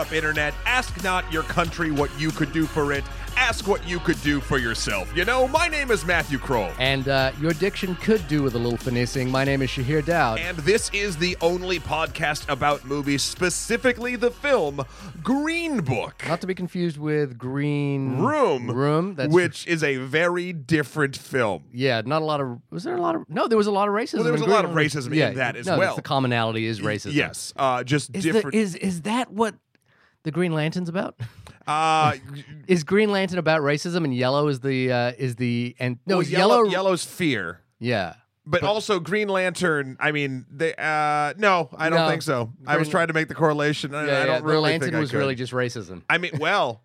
up, Internet? Ask not your country what you could do for it. Ask what you could do for yourself. You know, my name is Matthew Kroll. And uh, your diction could do with a little finessing. My name is Shahir Dowd. And this is the only podcast about movies, specifically the film Green Book. Not to be confused with Green Room. Room. That's which is a very different film. yeah, not a lot of. Was there a lot of? No, there was a lot of racism. Well, there was in a lot Green of Room. racism in yeah, that as no, well. The commonality is racism. Yes, uh, just Is, the, different. is is that what the Green Lantern's about? uh, is Green Lantern about racism and yellow is the uh, is the and no well, yellow, yellow Yellow's fear. yeah But, also Green Lantern. I mean, they. Uh, no, I don't No. think so. I was trying to make the correlation. and yeah, I yeah. don't the really Lantern think I was could. really just racism. I mean, well,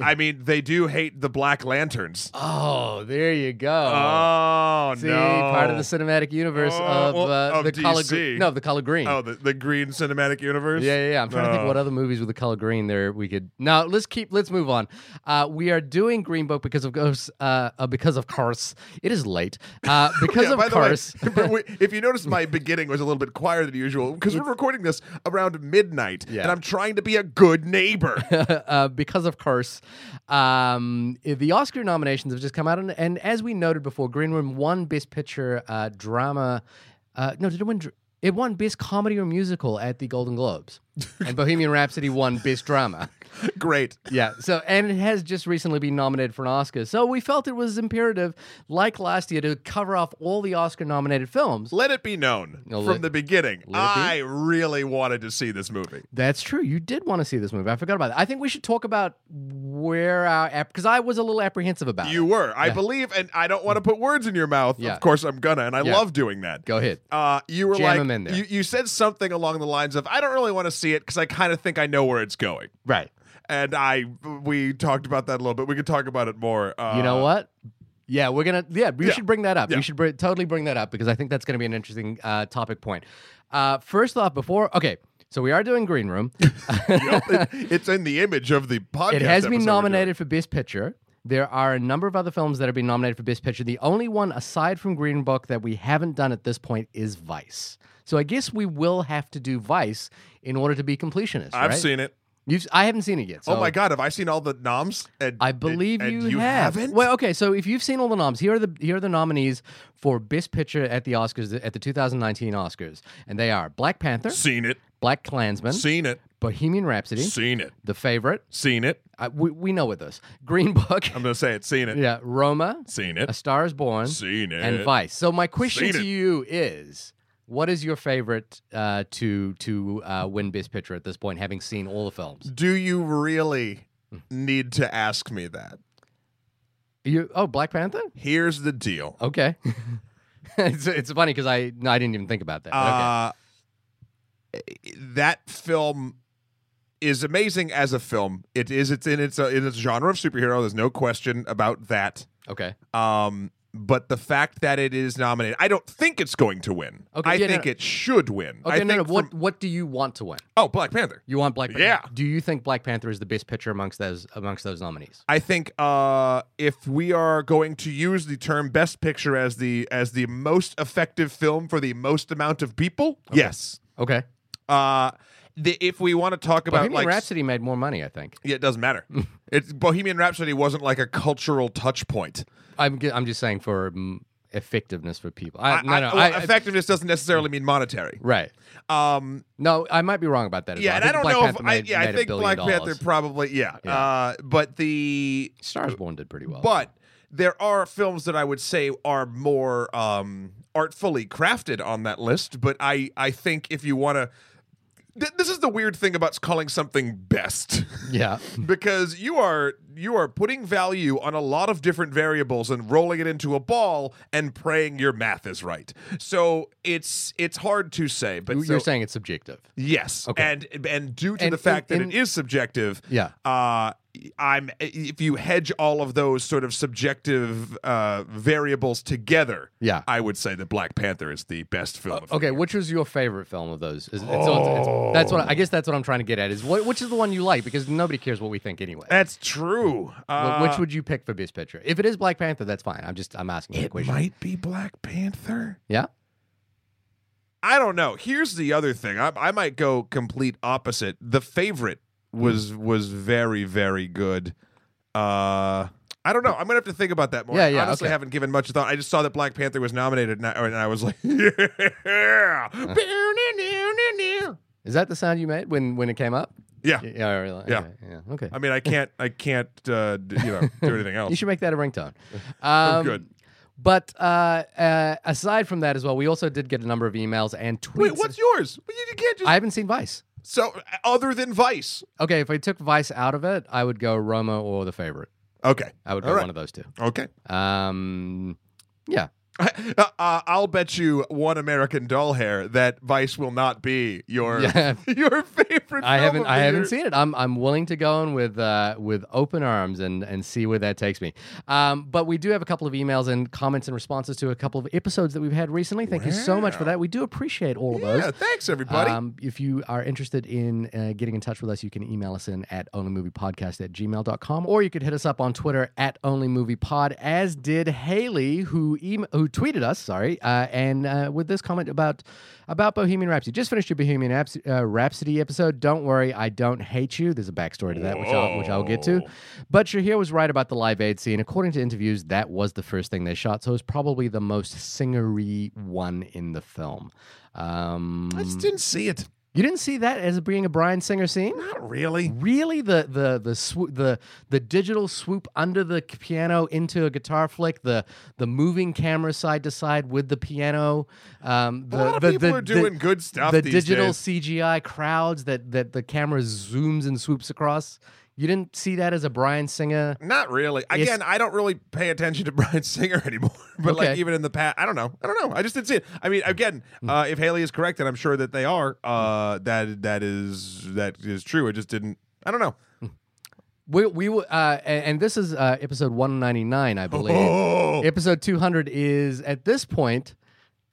I mean, they do hate the Black Lanterns. Oh, there you go. Oh See, no! part of the cinematic universe Oh, of, well, uh, of the color DC. green. No, the color green. Oh, the, the Green Cinematic Universe. Yeah, yeah, yeah. I'm trying to think Oh. what other movies with the color green there we could. Now let's keep. Let's move on. Uh, we are doing Green Book because of course. Uh, uh, because of course, it is late. Uh, because Yeah, of the way, course. if you notice, my beginning was a little bit quieter than usual because we're recording this around midnight, Yeah. and I'm trying to be a good neighbor. uh, because of course, um, the Oscar nominations have just come out, and, and as we noted before, Green Room won Best Picture uh, Drama. Uh, no, did it win? It won Best Comedy or Musical at the Golden Globes, and Bohemian Rhapsody won Best Drama. Great. Yeah. So, and it has just recently been nominated for an Oscar. So we felt it was imperative, like last year, to cover off all the Oscar-nominated films. Let it be known No, from let- the beginning. it be. I really wanted to see this movie. That's true. You did want to see this movie. I forgot about that. I think we should talk about where our because I was a little apprehensive about You it. were, I believe, and I don't want to put words in your mouth. Yeah. Of course, I'm gonna, and I Yeah. love doing that. Go ahead. Uh, you were like, Jam like, 'em in there. You, you said something along the lines of, "I don't really want to see it because I kind of think I know where it's going." Right. And I, we talked about that a little bit. We could talk about it more. Uh, You know what? Yeah, we're gonna. Yeah, we Yeah. should bring that up. Yeah. We should br- totally bring that up because I think that's gonna be an interesting uh, topic point. Uh, first off, before okay, so we are doing Green Room. Yep, it- it's in the image of the podcast. It has been nominated for Best Picture. There are a number of other films that have been nominated for Best Picture. The only one aside from Green Book that we haven't done at this point is Vice. So I guess we will have to do Vice in order to be completionists. I've right? seen it. You've, I haven't seen it yet. oh my god, have I seen all the noms? And, I believe and, you, and you have. haven't. Well, okay. So if you've seen all the noms, here are the here are the nominees for Best Picture at the Oscars at the 2019 Oscars, and they are Black Panther, seen it, Black Klansman, seen it, Bohemian Rhapsody, seen it, The Favorite. seen it. Uh, we, we know what this. Green Book. I'm gonna say it. Seen it. Yeah, Roma, Seen it. A. Star Is Born, Seen it. and Vice. So my question Seen to it. you is, what is your favorite uh, to to uh, win Best Picture at this point, having seen all the films? Do you really Hmm. need to ask me that? You oh Black Panther? Here's the deal. Okay. it's, it's funny because I no, I didn't even think about that. but. Uh, that film is amazing as a film. It is. It's in its uh, in its genre of superhero. There's no question about that. Okay. Um, but the fact that it is nominated, I don't think it's going to win. Okay, I yeah, think no. it should win. I Okay, no, no. think What what do you want to win? oh, Black Panther. You want Black Panther? Yeah. Do you think Black Panther is the best picture amongst those amongst those nominees? I think uh, if we are going to use the term "best picture" as the as the most effective film for the most amount of people, yes. Okay. Uh, the, if we want to talk about Bohemian like Rhapsody made more money, I think. Yeah, it doesn't matter. it's Bohemian Rhapsody wasn't like a cultural touch point. I'm I'm just saying for mm, effectiveness for people. I, I- no, I- no. well, I, effectiveness doesn't necessarily mean monetary. right. Um, No, I might be wrong about that. As yeah, well. and I, don't know if I, yeah, I think Black. Panther probably yeah. Yeah. Uh, but the Stars Born did pretty well. but there are films that I would say are more um, artfully crafted on that list. But I I think if you want to. Th- this is the weird thing about calling something best. yeah, because you are you are putting value on a lot of different variables and rolling it into a ball and praying your math is right. So it's it's hard to say, but You- so- you're saying it's subjective. yes, Okay. and and due to And the fact in- that in- it is subjective, Yeah. uh, I'm if you hedge all of those sort of subjective uh, variables together, Yeah. I would say that Black Panther is the best film. of Okay, which was your favorite film of those? Is, so it's- it's- that's what I guess that's what I'm trying to get at. Is what, which is the one you like? Because nobody cares what we think anyway. that's true. Uh, which would you pick for best picture? If it is Black Panther, that's fine. I'm just I'm asking you a it question. might be Black Panther. Yeah. I don't know. Here's the other thing. I, I might go complete opposite. The favorite was was very very good. Uh, I don't know. I'm gonna have to think about that more. Yeah, yeah, I honestly okay. haven't given much thought. I just saw that Black Panther was nominated, and I, and I was like, yeah. Is that the sound you made when when it came up? yeah. Y- Yeah, really. Yeah. Okay. yeah. Okay. I mean, I can't, I can't, uh, d- you know, do anything else. You should make that a ringtone. Oh, Um, good. But uh, uh, aside from that as well, we also did get a number of emails and tweets. Wait, what's yours? You you can't just I haven't seen Vice. so other than Vice. Okay, if I took Vice out of it, I would go Roma or The Favorite. Okay, I would All go right. one of those two. okay. Um, yeah. Uh, uh, I'll bet you one American Doll hair that Vice will not be your Yeah. your favorite. I haven't I haven't seen it. I'm I'm willing to go in with uh, with open arms and and see where that takes me. Um, but we do have a couple of emails and comments and responses to a couple of episodes that we've had recently. Thank you so much for that. We do appreciate all of those. Yeah, thanks everybody. Um, if you are interested in uh, getting in touch with us, you can email us in at onlymoviepodcast at gmail.com or you could hit us up on Twitter at onlymoviepod, as did Haley, who em- who tweeted us, sorry, uh, and uh, with this comment about about Bohemian Rhapsody. Just finished your Bohemian Raps- uh, Rhapsody episode. Don't worry, I don't hate you. There's a backstory to that, which I'll, which I'll get to. But Shahir was right about the Live Aid scene. According to interviews, that was the first thing they shot, so it was probably the most singery one in the film. Um, I just didn't see it. You didn't see that as being a Bryan Singer scene? Not really. Really, the the the swo- the the digital swoop under the piano into a guitar flick, the the moving camera side to side with the piano. Um, the, A lot of the, people the- are doing the, good stuff The digital days. CGI crowds that that the camera zooms and swoops across. You didn't see that as a Bryan Singer. Not really. Again, I don't really pay attention to Bryan Singer anymore. But like even in the past, I don't know. I don't know. I just didn't see it. I mean, again, Hmm. uh, if Haley is correct, and I'm sure that they are, uh, that that is that is true. I just didn't. I don't know. We we will, uh, and, this is uh, episode one ninety nine, I believe. Oh, Episode 200 is at this point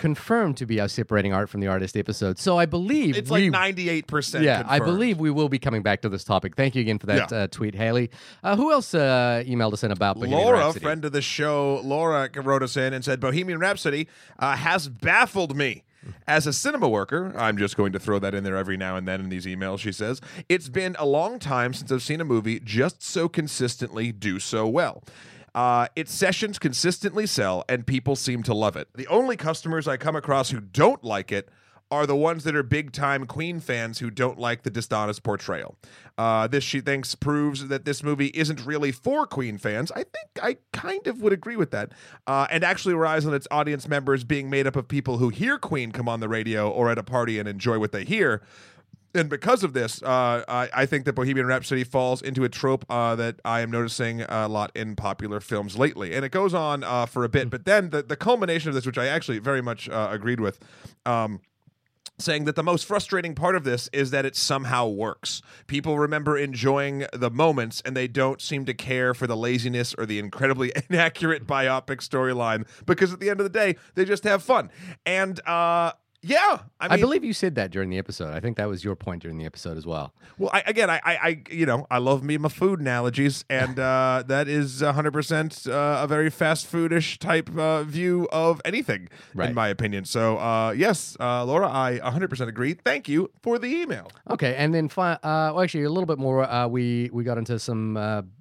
confirmed to be a separating art from the artist episode. So I believe it's we, like 98 percent. yeah, I believe we will be coming back to this topic. Thank you again for that Yeah. uh, tweet, Haley. Uh, who else uh, emailed us in about Bohemian Laura, Rhapsody? friend of the show, Laura wrote us in and said Bohemian Rhapsody uh, has baffled me. As a cinema worker, I'm just going to throw that in there every now and then in these emails. She says, It's been a long time since I've seen a movie just so consistently do so well. Uh, its sessions consistently sell, and people seem to love it. The only customers I come across who don't like it are the ones that are big time Queen fans who don't like the dishonest portrayal. Uh, this, she thinks, proves that this movie isn't really for Queen fans. I think I kind of would agree with that. Uh, and actually relies on its audience members being made up of people who hear Queen come on the radio or at a party and enjoy what they hear. And because of this, uh, I, I think that Bohemian Rhapsody falls into a trope uh, that I am noticing a lot in popular films lately. And it goes on uh, for a bit, but then the, the culmination of this, which I actually very much uh, agreed with, um, saying that the most frustrating part of this is that it somehow works. People remember enjoying the moments and they don't seem to care for the laziness or the incredibly inaccurate biopic storyline because at the end of the day, they just have fun. And uh yeah, I I, believe you said that during the episode. I think that was your point during the episode as well. well, I, again, I, I, I, you know, I love me my food analogies, and uh, that is hundred percent uh, a very fast foodish type uh, view of anything, Right. in my opinion. So, uh, yes, uh, Laura, I hundred percent agree. Thank you for the email. Okay, and then fi- uh, well, actually a little bit more. Uh, we we got into some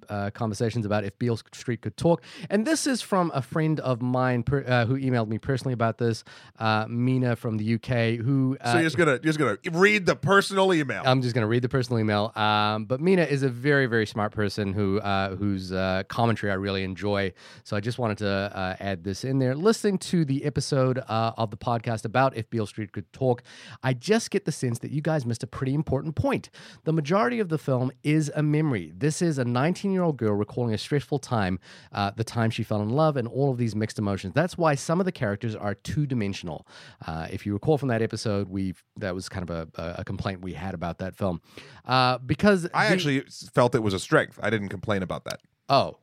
uh, conversations about if Beale Street could talk, and this is from a friend of mine per, uh, who emailed me personally about this, uh, Mina from the UK. Who uh, So you're just gonna, you're just gonna read the personal email. I'm just going to read the personal email. Um, but Mina is a very, very smart person who uh, whose uh, commentary I really enjoy. So I just wanted to uh, add this in there. Listening to the episode uh, of the podcast about if Beale Street could talk, I just get the sense that you guys missed a pretty important point. The majority of the film is a memory. This is a 19 year old girl recalling a stressful time, uh, the time she fell in love, and all of these mixed emotions. That's why some of the characters are two dimensional. Uh, if you recall from that episode, we that was kind of a, a, complaint we had about that film uh, because I the- actually felt it was a strength. I didn't complain about that oh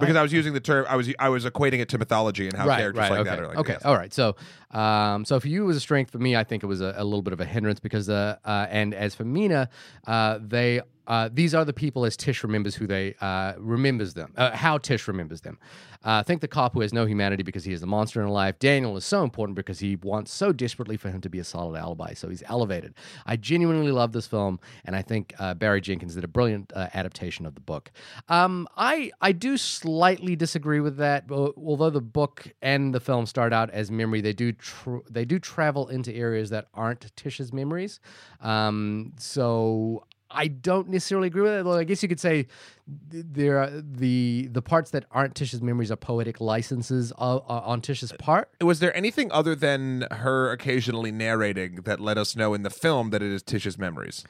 because I, was using the term. I was I was equating it to mythology and how right, characters right, like okay, that are like. okay, yes. all right. So, um, so for you it was a strength. For me, I think it was a, a little bit of a hindrance because, uh, uh, and as for Mina, uh, they uh, these are the people as Tish remembers who they uh, remembers them, uh, how Tish remembers them. Uh, think the cop who has no humanity because he is the monster in her life. Daniel is so important because he wants so desperately for him to be a solid alibi, so he's elevated. I genuinely love this film, and I think uh, Barry Jenkins did a brilliant uh, adaptation of the book. Um, I I do slightly disagree with that, although the book and the film start out as memory, they do tr- they do travel into areas that aren't Tish's memories. Um, so I don't necessarily agree with it. Although I guess you could say there are the the parts that aren't Tish's memories are poetic licenses uh, on Tish's part. Was there anything other than her occasionally narrating that let us know in the film that it is Tish's memories?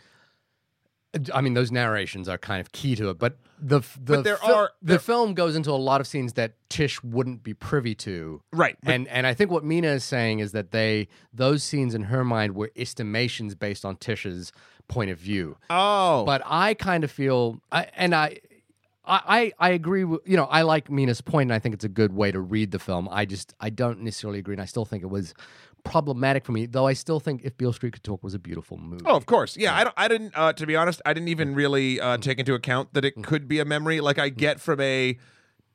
I mean, those narrations are kind of key to it, but the the But there fil- are- the film goes into a lot of scenes that Tish wouldn't be privy to. Right. but- and and I think what Mina is saying is that they those scenes in her mind were estimations based on Tish's point of view. oh, But I kind of feel, I, and I, I, I agree with you know I like Mina's point, and I think it's a good way to read the film. I just I don't necessarily agree, and I still think it was problematic for me. Though I still think If Beale Street Could Talk was a beautiful movie. Oh, of course. Yeah, I don't. I didn't. Uh, to be honest, I didn't even really uh, take into account that it could be a memory. Like I get from a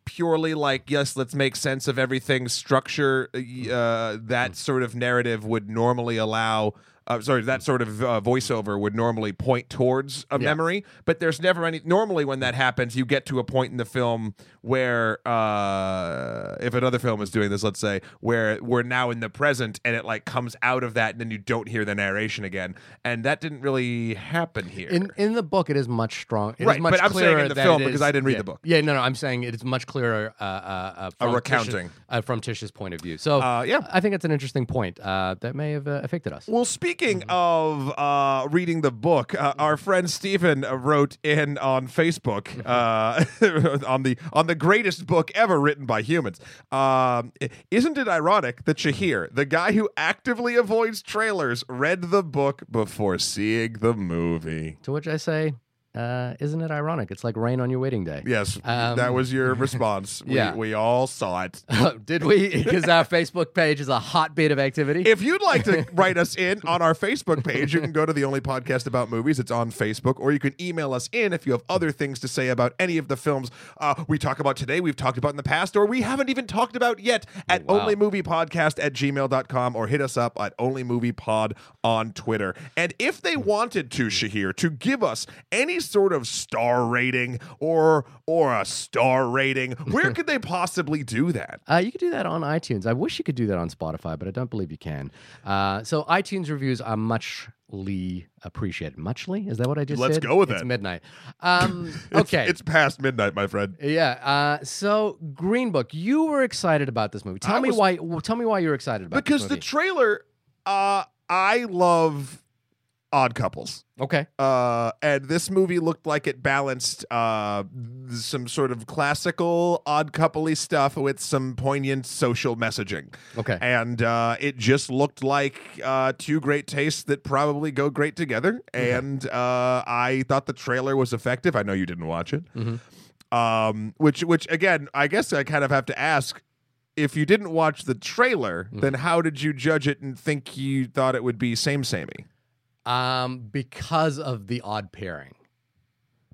purely like yes, let's make sense of everything structure. Uh, that sort of narrative would normally allow. Uh, sorry, that sort of uh, voiceover would normally point towards a Yeah. memory, but there's never any. Normally, when that happens, you get to a point in the film where, uh, if another film is doing this, let's say, where we're now in the present, and it like comes out of that, and then you don't hear the narration again, and that didn't really happen here. In in the book, it is much strong. It is Right, much but I'm saying in the film it because I didn't read yeah. the book. Yeah, no, no, I'm saying it is much clearer uh, uh, uh, from recounting. Tish's, uh, from Tish's point of view. So Uh, yeah. I think it's an interesting point uh, that may have uh, affected us. Well, speaking of uh, reading the book, uh, our friend Stephen uh, wrote in on Facebook uh, on the on the greatest book ever written by humans. Um, isn't it ironic that Shahir, the guy who actively avoids trailers, read the book before seeing the movie? To which I say, uh, isn't it ironic? It's like rain on your wedding day. Yes, Um, that was your response. we, yeah. we all saw it. Did we? Because our Facebook page is a hotbed of activity. If you'd like to write us in on our Facebook page, you can go to the only podcast about movies. It's on Facebook, or you can email us in if you have other things to say about any of the films uh, we talk about today, we've talked about in the past, or we haven't even talked about yet at Oh, wow. onlymoviepodcast at gmail.com or hit us up at onlymoviepod on Twitter. And if they wanted to, Shahir, to give us any sort of star rating or or a star rating, where could they possibly do that? Uh, you could do that on iTunes. I wish you could do that on Spotify, but I don't believe you can. Uh, so iTunes reviews are muchly appreciated. Muchly? Is that what I just Let's said? go with it's it. midnight. Um, It's- okay. It's past midnight, my friend. yeah. Uh, so Green Book, you were excited about this movie. Tell I me was- why. tell me why you're excited about it. because the trailer uh i love odd couples okay. uh and this movie looked like it balanced uh some sort of classical odd coupley stuff with some poignant social messaging Okay. and uh it just looked like uh two great tastes that probably go great together and uh i thought the trailer was effective i know you didn't watch it Mhm. um which which again i guess i kind of have to ask if you didn't watch the trailer Mm-hmm. then how did you judge it and think you thought it would be same samey Um, because of the odd pairing.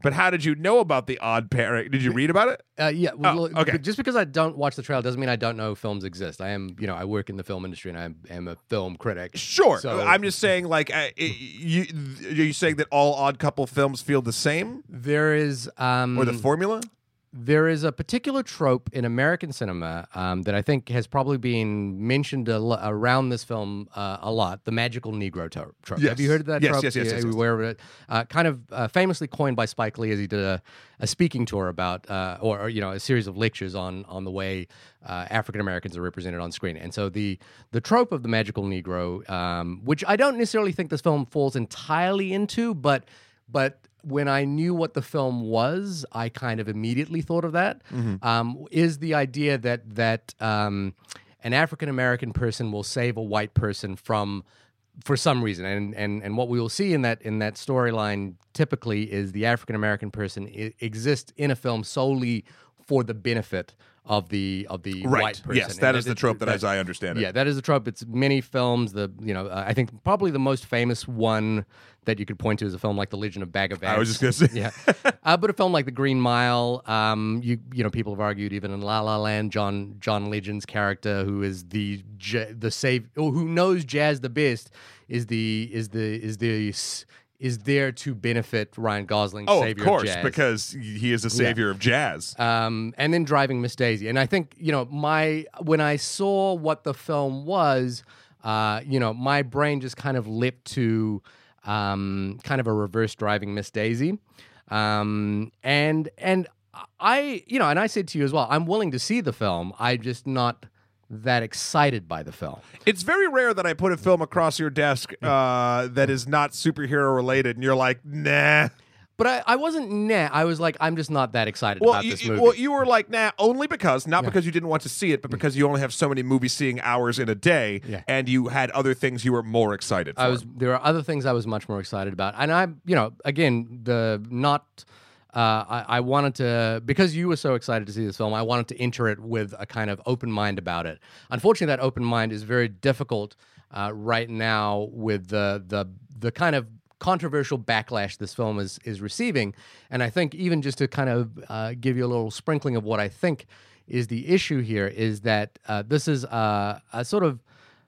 but how did you know about the odd pairing did you read about it Uh, yeah. Well, Oh, okay. Just because I don't watch the trailer doesn't mean I don't know films exist. I am, you know, I work in the film industry and I am a film critic. sure So- i'm just saying like uh, it, you are you saying that all odd couple films feel the same There is um, or the formula there is a particular trope in American cinema um, that I think has probably been mentioned a lo- around this film uh, a lot: the magical Negro trope. Yes. Have you heard of that Yes, trope? yes, yes, yes, yes. of it? Uh, kind of uh, famously coined by Spike Lee as he did a, a speaking tour about, uh, or, or, you know, a series of lectures on on the way uh, African Americans are represented on screen. And so the the trope of the magical Negro, um, which I don't necessarily think this film falls entirely into, but but when I knew what the film was, I kind of immediately thought of that. Um, is the idea that that um, an African American person will save a white person from for some reason, and and and what we will see in that in that storyline typically is the African American person I- exists in a film solely for the benefit of the of the Right. white person. Yes, And that is the trope that, that- as I understand it. yeah, that is the trope. It's many films. The you know, uh, I think probably the most famous one that you could point to is a film like The Legend of Bagger Vance. I was just gonna say. yeah, uh, but a film like The Green Mile. Um, you you know, people have argued even in La La Land, John John Legend's character, who is the the save, or who knows jazz the best, is the is the is the is there to benefit Ryan Gosling, Oh, savior of course, jazz. because he is a savior of jazz. um, and then driving Miss Daisy. And I think you know my when I saw what the film was, uh, you know, my brain just kind of leapt to um, kind of a reverse driving Miss Daisy, um, and and I you know, and I said to you as well, I'm willing to see the film. I'm just not that excited by the film. It's very rare that I put a film across your desk uh, that is not superhero related, and you're like, nah. But I, I wasn't nah. I was like, I'm just not that excited Well, about you, this movie. well, you were like, nah, only because, not because you didn't want to see it, but because you only have so many movie seeing hours in a day, Yeah. and you had other things you were more excited for. I was there are other things I was much more excited about, and I, you know, again, the not. Uh, I, I wanted to because you were so excited to see this film. I wanted to enter it with a kind of open mind about it. Unfortunately, that open mind is very difficult uh, right now with the the the kind of controversial backlash this film is is receiving. And I think even just to kind of uh, give you a little sprinkling of what I think is the issue here is that uh, this is a, a sort of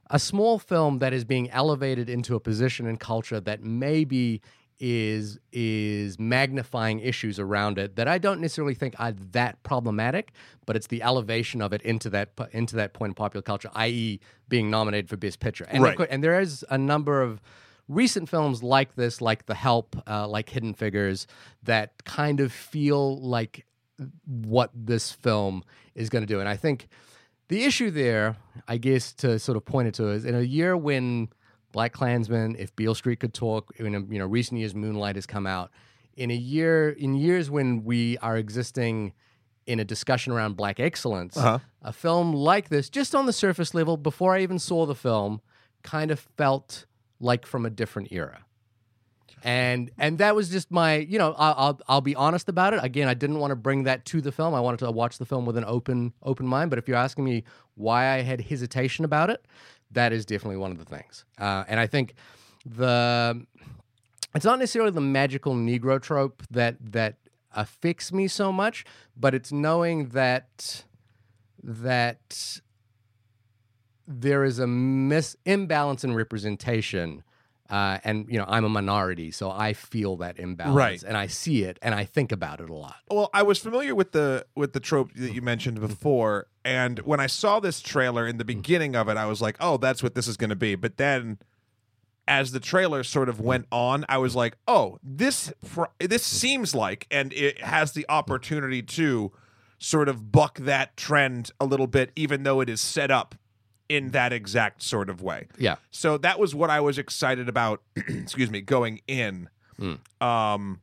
a small film that is being elevated into a position in culture that maybe is is magnifying issues around it that I don't necessarily think are that problematic, but it's the elevation of it into that into that point in popular culture, i.e., being nominated for Best Picture. And Right. and there is a number of recent films like this, like The Help, uh, like Hidden Figures, that kind of feel like what this film is going to do. And I think the issue there, I guess, to sort of point it to is in a year when Black Klansman, if Beale Street could talk, in a, you know recent years, Moonlight has come out. In a year, in years when we are existing in a discussion around black excellence, Uh-huh. a film like this, just on the surface level, before I even saw the film, kind of felt like from a different era. And and that was just my you know I'll, I'll I'll be honest about it. Again I didn't want to bring that to the film. I wanted to watch the film with an open open mind. But if you're asking me why I had hesitation about it that is definitely one of the things. Uh, and I think the it's not necessarily the magical Negro trope that that affects me so much but it's knowing that that there is a mis imbalance in representation uh, and you know i'm a minority so i feel that imbalance Right. and i see it and i think about it a lot Well, I was familiar with the with the trope that you mm-hmm. mentioned mm-hmm. before, and when I saw this trailer in the mm-hmm. beginning of it, I was like, "Oh, that's what this is going to be." But then, as the trailer sort of went on, I was like, "Oh, this fr- this seems like, and it has the opportunity to sort of buck that trend a little bit, even though it is set up in that exact sort of way." yeah So that was what I was excited about. excuse me, going in, um,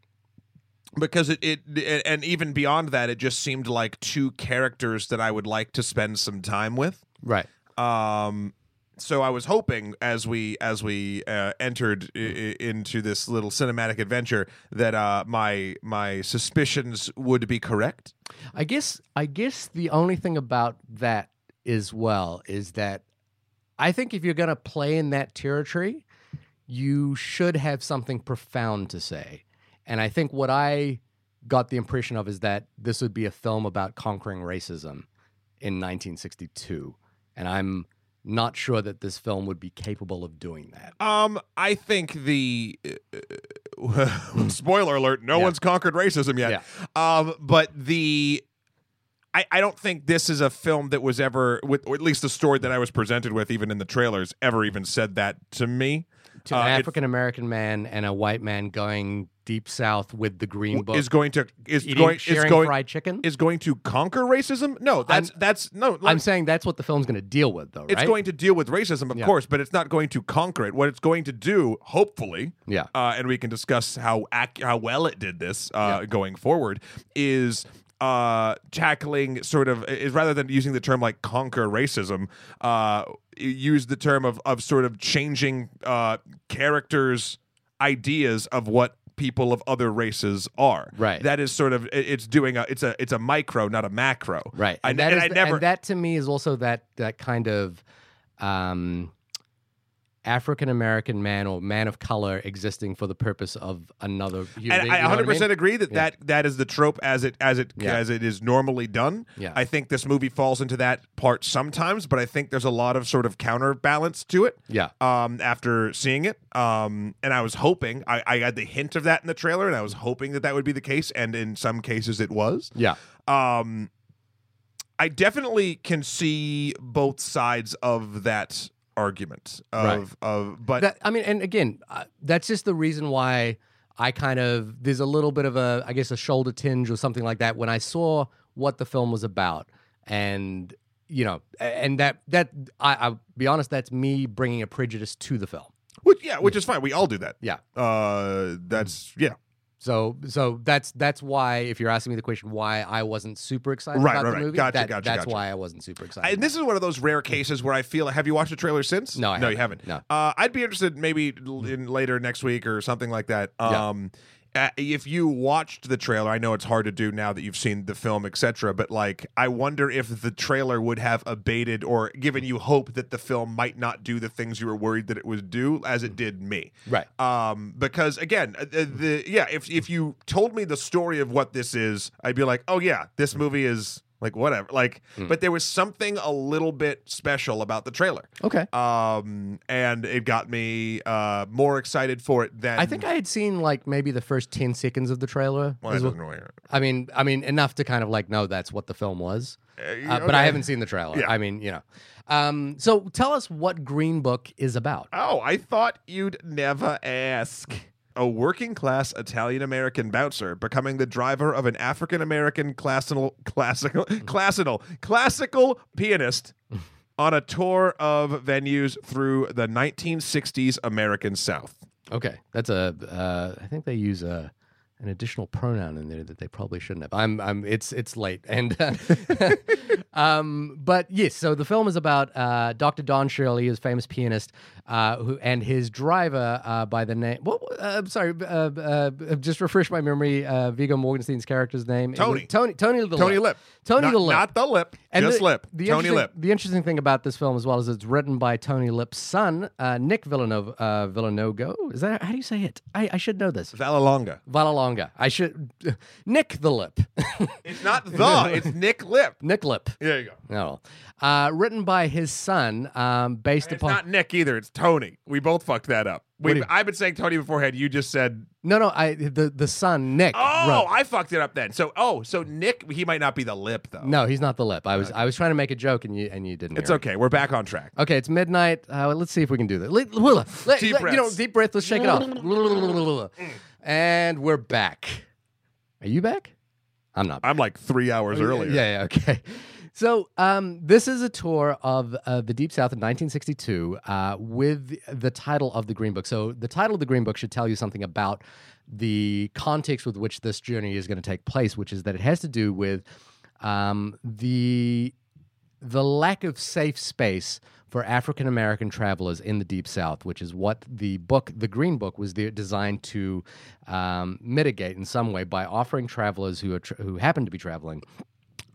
because it, it and even beyond that, it just seemed like two characters that I would like to spend some time with. right Um, so I was hoping as we as we uh, entered I- into this little cinematic adventure that uh, my my suspicions would be correct. i guess i guess the only thing about that as well is that i think if you're going to play in that territory you should have something profound to say and i think what i got the impression of is that this would be a film about conquering racism in 1962 and i'm not sure that this film would be capable of doing that Um, I think the uh, spoiler alert: no Yeah. one's conquered racism yet. Yeah. Um, but the I, I don't think this is a film that was ever, with or at least the story that I was presented with, even in the trailers, ever even said that to me. to Uh, an African American man and a white man going deep south with the green book, Is going to is eating, going is sharing going fried chicken. is going to conquer racism? No, that's that's no. I'm saying that's what the film's going to deal with, though, right? it's going to deal with racism, of Yeah. course, but it's not going to conquer it. What it's going to do, hopefully, yeah, uh, and we can discuss how ac- how well it did this uh, Yeah. going forward, is uh, tackling sort of is rather than using the term like conquer racism, uh, use the term of of sort of changing uh, characters' ideas of what people of other races are. Right. That is sort of it's doing a it's a it's a micro, not a macro. Right. I, and that and is I never and that to me is also that that kind of um African American man or man of color existing for the purpose of another human and. I you know what 100 percent mean? agree that, that that is the trope as it as it Yeah. as it is normally done. Yeah. I think this movie falls into that part sometimes, but I think there's a lot of sort of counterbalance to it. Yeah. Um, after seeing it, um, and I was hoping I, I had the hint of that in the trailer, and I was hoping that that would be the case, and in some cases it was. Yeah. Um, I definitely can see both sides of that argument of Right. of but That, I mean, and again, uh, that's just the reason why I kind of there's a little bit of a I guess a shoulder tinge or something like that when I saw what the film was about, and you know, and that that I, I'll be honest, that's me bringing a prejudice to the film. which yeah, which is fine. We all do that. Yeah. Uh, that's yeah. So so that's that's why if you're asking me the question why I wasn't super excited Right, about right, the right. movie, Gotcha, that- gotcha, that's gotcha. why I wasn't super excited. And this is one of those rare cases where I feel. Have you watched the trailer since? No, I no, you haven't. haven't. No. Uh, I'd be interested maybe in later next week or something like that. Yeah. Uh, if you watched the trailer, I know it's hard to do now that you've seen the film, etc. But like, I wonder if the trailer would have abated or given you hope that the film might not do the things you were worried that it would do, as it did me. right. Um, because again, uh, the, the yeah, if if you told me the story of what this is, I'd be like, oh yeah, this movie is like whatever. Like, Hmm. but there was something a little bit special about the trailer. Okay. Um, and it got me uh more excited for it than I think I had seen like maybe the first ten seconds of the trailer. Well, that doesn't really. I mean, I mean enough to kind of like know that's what the film was. Uh, Uh, But I haven't seen the trailer. Yeah. I mean, you know. Um, so tell us what Green Book is about. Oh, I thought you'd never ask. A working class Italian American bouncer becoming the driver of an African American classical classical classical classical pianist on a tour of venues through the 1960s American South. Okay, that's a. Uh, I think they use a an additional pronoun in there that they probably shouldn't have. I'm. I'm. It's. It's late, and. Uh, um. But yes, so the film is about uh, Dr. Don Shirley, his famous pianist, uh, who and his driver uh, by the name. What? Uh, I'm sorry. Uh, uh, just refresh my memory. Uh, Viggo Mortensen's character's name. Tony. Tony. Tony the Tony Lip. Lip. Tony not, the Lip. Not the lip. Just the, lip. The Tony Lip. The interesting thing about this film, as well, is it's written by Tony Lip's son, uh, Nick Villanova. Uh, Villanogo. Is that how do you say it? I, I should know this. Vallelonga. Vallelonga. I should. Nick the Lip. It's not the, it's Nick Lip. Nick Lip. There you go. No. Uh, written by his son, um, based It's upon. not Nick either. It's Tony. We both fucked that up. We, you- I've been saying Tony beforehand. You just said no, no. I the the son Nick. Oh, wrote- I fucked it up then. So, oh, so Nick, he might not be the lip though. No, he's not the Lip. I was I was trying to make a joke and you and you didn't. it's hear it. okay. We're back on track. Okay, it's midnight. Uh, let's see if we can do this. Let, let- let- Deep let- you know, deep breath. Let's shake it off. and we're back. Are you back? I'm not. I'm like three hours earlier. Oh, Yeah, yeah, okay. So um, this is a tour of uh, the Deep South in 1962 uh, with the title of the Green Book. So the title of the Green Book should tell you something about the context with which this journey is going to take place, which is that it has to do with um, the the lack of safe space for African American travelers in the Deep South, which is what the book, the Green Book, was designed to um, mitigate in some way by offering travelers who tra- who happen to be traveling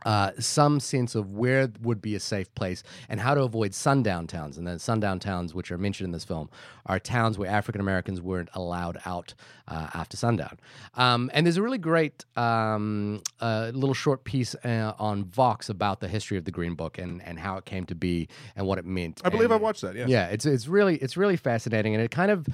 uh, some sense of where would be a safe place and how to avoid sundown towns. And then sundown towns, which are mentioned in this film, are towns where African Americans weren't allowed out uh, after sundown. Um, and there's a really great um, uh, little short piece uh, on Vox about the history of the Green Book and, and how it came to be and what it meant. I believe And- I watched that. Yeah. yeah, it's it's really it's really fascinating, and it kind of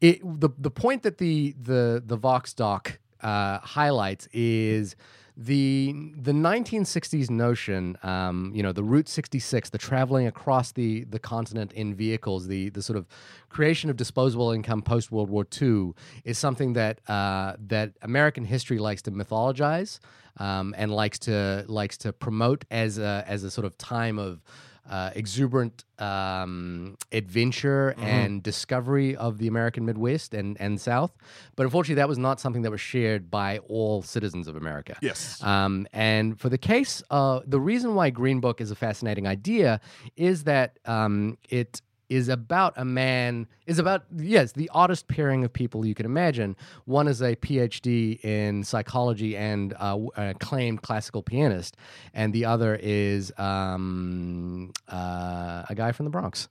it the the point that the the the Vox doc uh, highlights is the the 1960s notion, um, you know, the Route 66, the traveling across the the continent in vehicles, the the sort of creation of disposable income post World War II is something that uh, that American history likes to mythologize um, and likes to likes to promote as a as a sort of time of uh, exuberant um, adventure and discovery of the American Midwest and, and South. But unfortunately, that was not something that was shared by all citizens of America. Yes. Um, and for the case, uh, the reason why Green Book is a fascinating idea is that um, it is about a man is about yes the oddest pairing of people you can imagine one is a phd in psychology and uh, acclaimed classical pianist and the other is um, uh, a guy from the bronx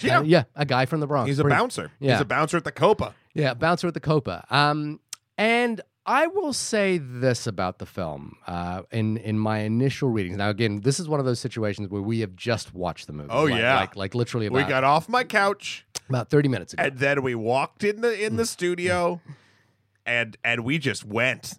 Yeah. Uh, yeah a guy from the bronx He's a Pretty- bouncer. Yeah. He's a bouncer at the Copa. yeah, bouncer at the Copa. Um, and I will say this about the film uh, in in my initial readings. Now, again, this is one of those situations where we have just watched the movie. Oh, like, yeah. like like literally We got off my couch about thirty minutes ago. and then we walked in the in the studio and and we just went.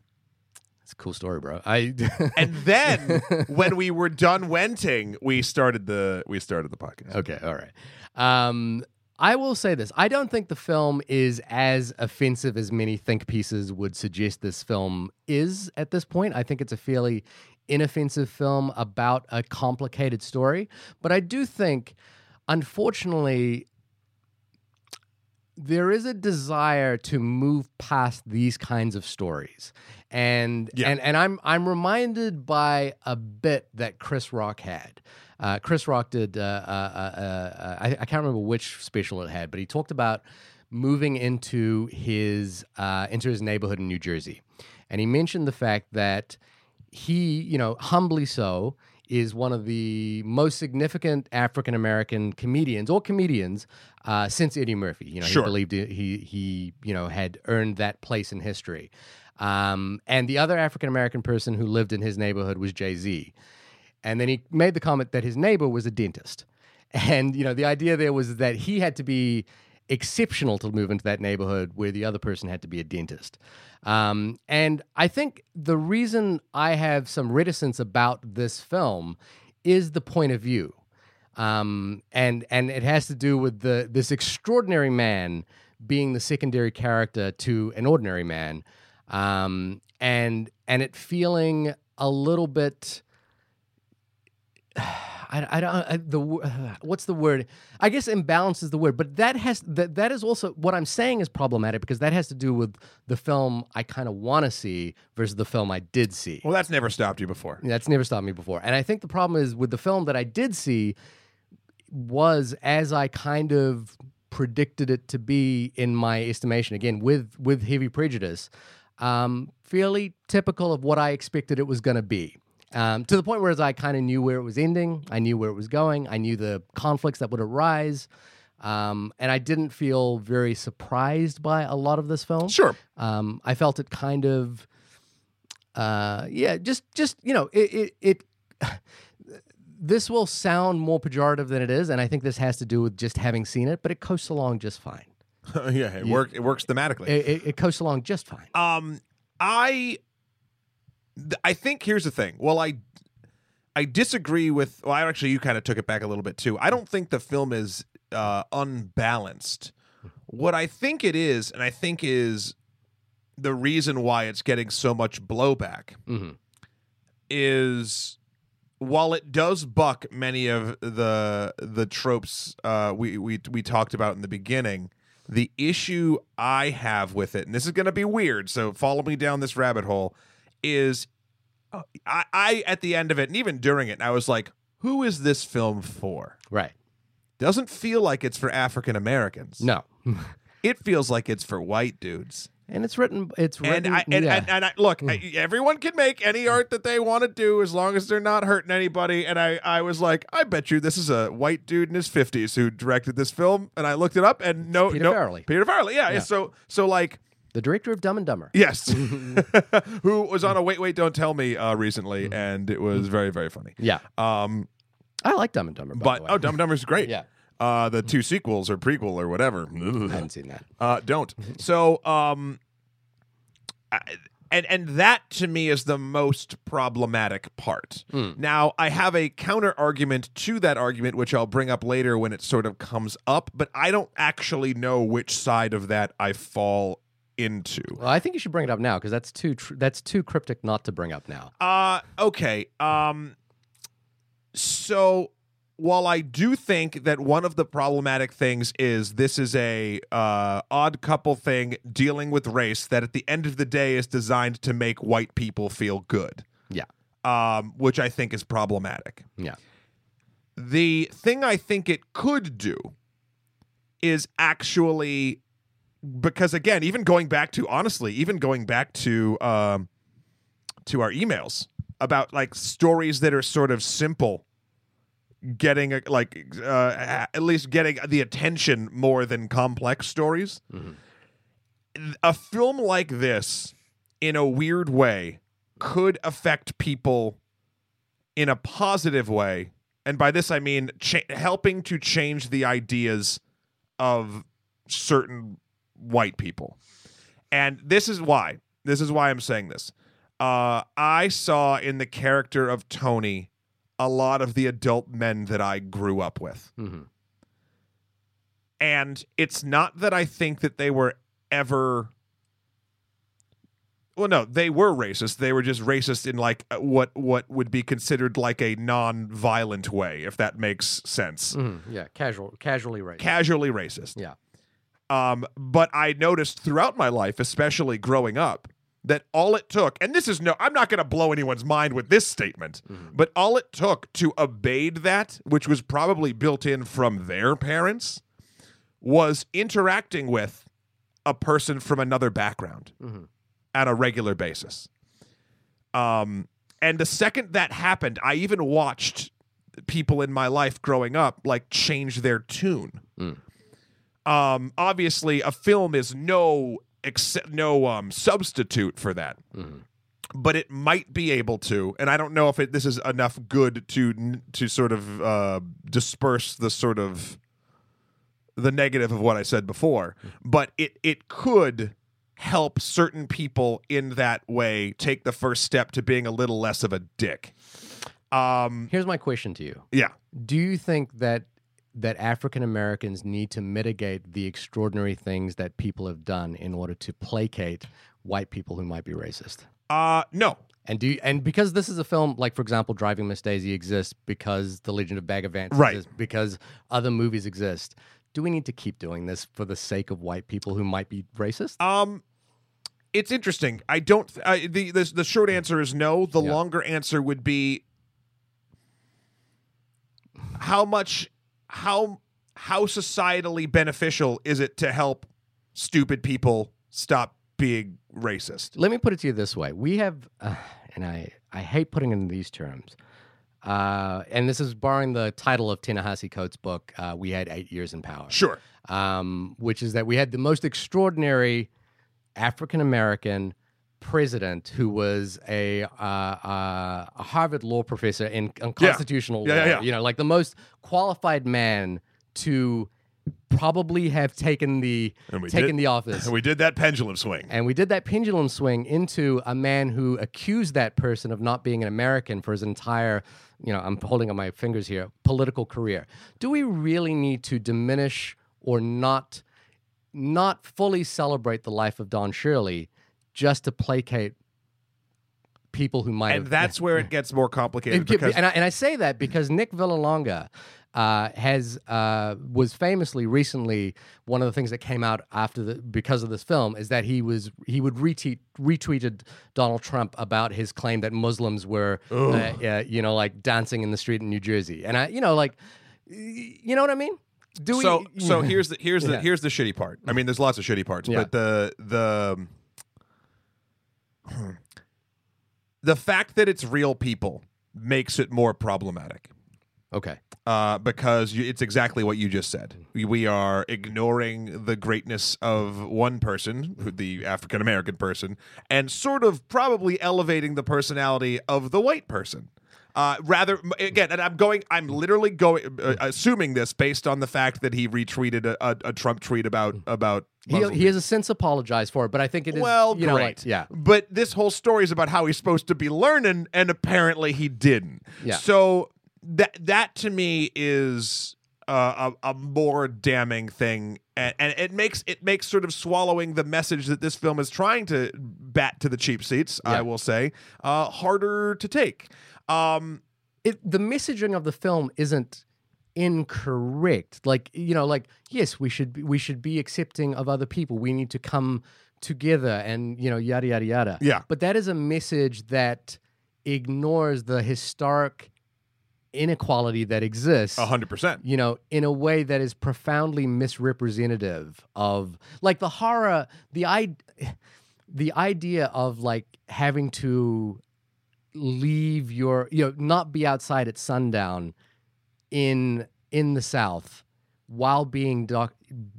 It's a cool story, bro. I And then when we were done wenting, we started the we started the podcast. Okay, all right. Um, I will say this: I don't think the film is as offensive as many think pieces would suggest. This film is at this point. I think it's a fairly inoffensive film about a complicated story. But I do think, unfortunately, there is a desire to move past these kinds of stories and Yeah. and and I'm I'm reminded by a bit that Chris Rock had. Uh, Chris Rock did. Uh, uh, uh, uh, I, I can't remember which special it had, but he talked about moving into his uh, into his neighborhood in New Jersey, and he mentioned the fact that he, you know, humbly so, is one of the most significant African American comedians or comedians uh, since Eddie Murphy. You know, Sure. he believed he he you know had earned that place in history. Um, and the other African American person who lived in his neighborhood was Jay Z. And then he made the comment that his neighbor was a dentist. And, you know, the idea there was that he had to be exceptional to move into that neighborhood where the other person had to be a dentist. Um, and I think the reason I have some reticence about this film is the point of view. Um, and and it has to do with the this extraordinary man being the secondary character to an ordinary man, um, and and it feeling a little bit. I, I don't I, the wo- what's the word? I guess imbalance is the word, but that has that that is also what I'm saying is problematic because that has to do with the film I kind of want to see versus the film I did see. Well, that's never stopped you before. Yeah, That's never stopped me before. And I think the problem is with the film that I did see was as I kind of predicted it to be in my estimation. Again, with with heavy prejudice, um, fairly typical of what I expected it was going to be. Um, to the point where as I kind of knew where it was ending, I knew where it was going, I knew the conflicts that would arise, um, and I didn't feel very surprised by a lot of this film. Sure. Um, I felt it kind of, uh, yeah, just just you know, it it. it this will sound more pejorative than it is, and I think this has to do with just having seen it. But it coasts along just fine. yeah, it work it works thematically. It, it, it coasts along just fine. Um, I, I think here's the thing. Well, I, I disagree with. Well, actually, you kind of took it back a little bit too. I don't think the film is uh, unbalanced. What I think it is, and I think is the reason why it's getting so much blowback, hmm is while it does buck many of the the tropes uh, we we we talked about in the beginning, the issue I have with it, and this is going to be weird, so follow me down this rabbit hole, is uh, I, I at the end of it, and even during it, I was like, who is this film for? Right? Doesn't feel like it's for African Americans. No, it feels like it's for white dudes. and it's written. It's And written. I and, yeah. and, and I look, I, everyone can make any art that they want to do as long as they're not hurting anybody. And I, I was like, I bet you this is a white dude in his fifties who directed this film. And I looked it up, and no, Peter no, Farrelly. Peter Farrelly, yeah. Yeah. So, so like, the director of Dumb and Dumber. yes, who was on a Wait, Wait, Don't Tell Me uh, recently, Mm-hmm. and it was very, very funny. Yeah, Um, I like Dumb and Dumber. By but the way. oh, Dumb and Dumber's great. yeah, Uh, the two sequels or prequel or whatever. I haven't seen that. Uh, don't. So, um, I- and and that to me is the most problematic part. Mm. Now, I have a counter argument to that argument, which I'll bring up later when it sort of comes up. But I don't actually know which side of that I fall into. Well, I think you should bring it up now because that's too tr- that's too cryptic not to bring up now. Uh, okay. Um, so while I do think that one of the problematic things is this is a uh, odd couple thing dealing with race that at the end of the day is designed to make white people feel good. Yeah. Um, which I think is problematic. Yeah. The thing I think it could do is actually because again, even going back to honestly, even going back to um, to our emails about like stories that are sort of simple getting like uh, at least getting the attention more than complex stories. A film like this in a weird way could affect people in a positive way. And by this i mean cha- helping to change the ideas of certain white people and this is why this is why i'm saying this uh, i saw in the character of tony a lot of the adult men that i grew up with Mhm. and it's not that I think that they were ever. Well, no, they were racist. They were just racist in like uh, what what would be considered like a non-violent way, if that makes sense. Mhm. Yeah, casual, casually right. Casually racist. yeah. Um, but I noticed throughout my life, especially growing up, that all it took, and this is no, I'm not going to blow anyone's mind with this statement, but all it took to evade that, which was probably built in from their parents, was interacting with a person from another background Mhm. at a regular basis. Um, and the second that happened, I even watched people in my life growing up like change their tune. Mm. Um, obviously, a film is no ex- no um, substitute for that, Mhm. but it might be able to. And I don't know if it, this is enough good to to sort of uh, disperse the sort of the negative of what I said before, but it it could help certain people in that way take the first step to being a little less of a dick. Um, Here's my question to you: yeah. Do you think that that African Americans need to mitigate the extraordinary things that people have done in order to placate white people who might be racist? Uh, no. And do you, and because this is a film, like for example, Driving Miss Daisy exists because The Legend of Bagger Vance Right. exists, because other movies exist. Do we need to keep doing this for the sake of white people who might be racist? Um, it's interesting. I don't. I, the, the the short answer is no. The Yeah. longer answer would be how much how how societally beneficial is it to help stupid people stop being racist? Let me put it to you this way: We have, uh, and I I hate putting it in these terms. Uh, and this is borrowing the title of Ta-Nehisi Coates' book. Uh, we had eight years in power. Sure. um, which is that we had the most extraordinary African American president who was a, uh, uh, a Harvard law professor in, in constitutional Yeah, law. yeah, yeah. You know, like the most qualified man to probably have taken the taken did- the office. And we did that pendulum swing. And we did that pendulum swing into a man who accused that person of not being an American for his entire, you know, I'm holding on my fingers here, political career. Do we really need to diminish or not not fully celebrate the life of Don Shirley just to placate people who might And have that's where it gets more complicated it- because and, I, and I say that because Nick Vallelonga uh, has uh, was famously recently one of the things that came out after the because of this film is that he was he would retweet retweeted Donald Trump about his claim that Muslims were uh, uh, you know like dancing in the street in New Jersey and I you know like you know what I mean do so we so here's the here's the Yeah. here's the shitty part. I mean, there's lots of shitty parts, Yeah. but the the the fact that it's real people makes it more problematic. okay Uh, because you, it's exactly what you just said. We, we are ignoring the greatness of one person, who- the African American person, and sort of probably elevating the personality of the white person. Uh, rather, again, and I'm going, I'm literally going, uh, assuming this based on the fact that he retweeted a, a, a Trump tweet about about. He, he has a sense apologized for it but I think it is well, you know great. like, yeah But this whole story is about how he's supposed to be learning, and apparently he didn't. Yeah. So that that to me is uh, a, a more damning thing, and, and it makes it makes sort of swallowing the message that this film is trying to bat to the cheap seats. Yeah. I will say uh, harder to take. Um, it, the messaging of the film isn't incorrect. Like you know, like yes, we should be, we should be accepting of other people. We need to come together, and you know, yada yada yada. Yeah. But that is a message that ignores the historic inequality that exists A hundred percent. you know, in a way that is profoundly misrepresentative of like the horror, the i, the idea of like having to leave your, you know, not be outside at sundown in in the South while being doc,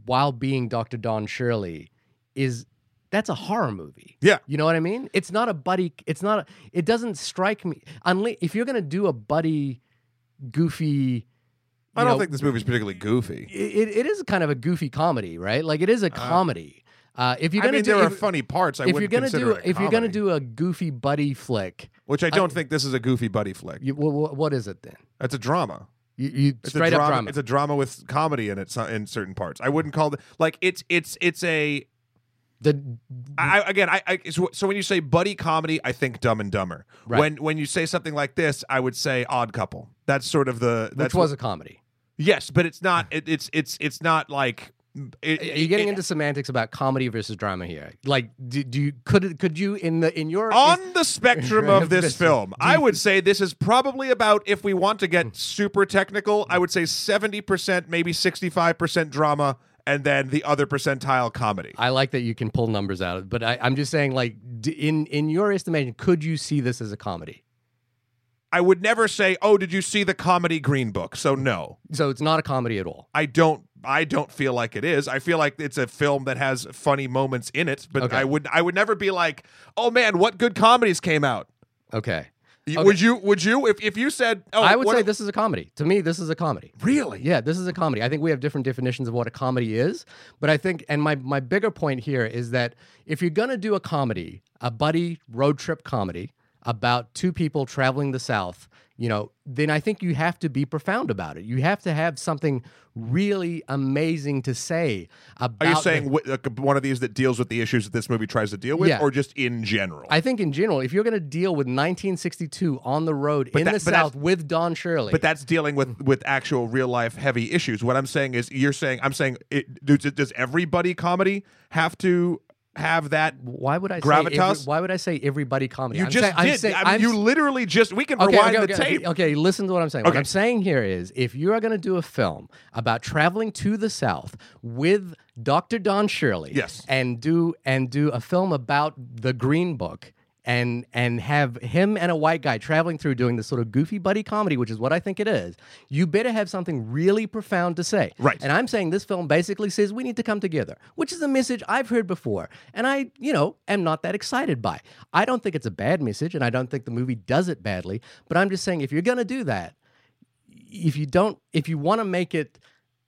while being Dr. Don Shirley is that's a horror movie. Yeah. You know what I mean? It's not a buddy. It's not. A, it doesn't strike me. Unless if you're gonna do a buddy, goofy. I don't know, think this movie is particularly goofy. it, it is kind of a goofy comedy, right? Like it is a comedy. Uh, if you're gonna mean, do, there are if, funny parts. I if you're gonna do, if you're gonna do a goofy buddy flick, which I don't think this is a goofy buddy flick. you, wh- wh- what is it then? It's a drama. You, you It's straight a up drama, drama. It's a drama with comedy in it in certain parts. I wouldn't call it like it's it's it's a the I, again, I, I so, so when you say buddy comedy, I think Dumb and Dumber. Right. When when you say something like this, I would say Odd Couple. That's sort of the which that's was a comedy. yes, but it's not. It, it's it's it's not like. It, Are you getting it- into semantics about comedy versus drama here? Like, do, do you could could you in the in your on the spectrum of this This- film, do I would say this is probably about if we want to get hmm. super technical, I would say seventy percent, maybe sixty-five percent drama, and then the other percentile comedy. I like that you can pull numbers out of, but I, I'm just saying, like, d- in in your estimation, could you see this as a comedy? I would never say, "Oh, did you see the comedy Green Book?" So no. So it's not a comedy at all. I don't I don't feel like it is. I feel like it's a film that has funny moments in it, but Okay. I would I would never be like, "Oh man, what good comedies came out?" Okay, Okay. Would you would you if if you said, "Oh, I would say a- this is a comedy. To me, this is a comedy. Really? Yeah, this is a comedy. I think we have different definitions of what a comedy is, but I think, and my my bigger point here is that if you're gonna do a comedy, a buddy road trip comedy about two people traveling the South, you know, then I think you have to be profound about it. You have to have something really amazing to say about. Are you the- saying wh- uh, one of these that deals with the issues that this movie tries to deal with Yeah. or just in general? I think in general, if you're going to deal with 1962 on the road in that- the South with Don Shirley, but that's dealing with with actual real life heavy issues. What I'm saying is you're saying I'm saying it, does, does everybody comedy have to have that why would I say gravitas? every, why would I say everybody comedy? you I'm just saying, I'm did. saying- I mean, I'm you literally just we can Okay, rewind okay, the tape. okay, okay, listen to what I'm saying. What I'm saying here is if you are going to do a film about traveling to the South with Dr. Don Shirley Yes. and do and do a film about the Green Book and and have him and a white guy traveling through doing this sort of goofy buddy comedy, which is what I think it is, you better have something really profound to say. Right. And I'm saying this film basically says we need to come together, which is a message I've heard before. And I, you know, am not that excited by. I don't think it's a bad message, and I don't think the movie does it badly. But I'm just saying if you're gonna do that, if you don't, if you want to make it,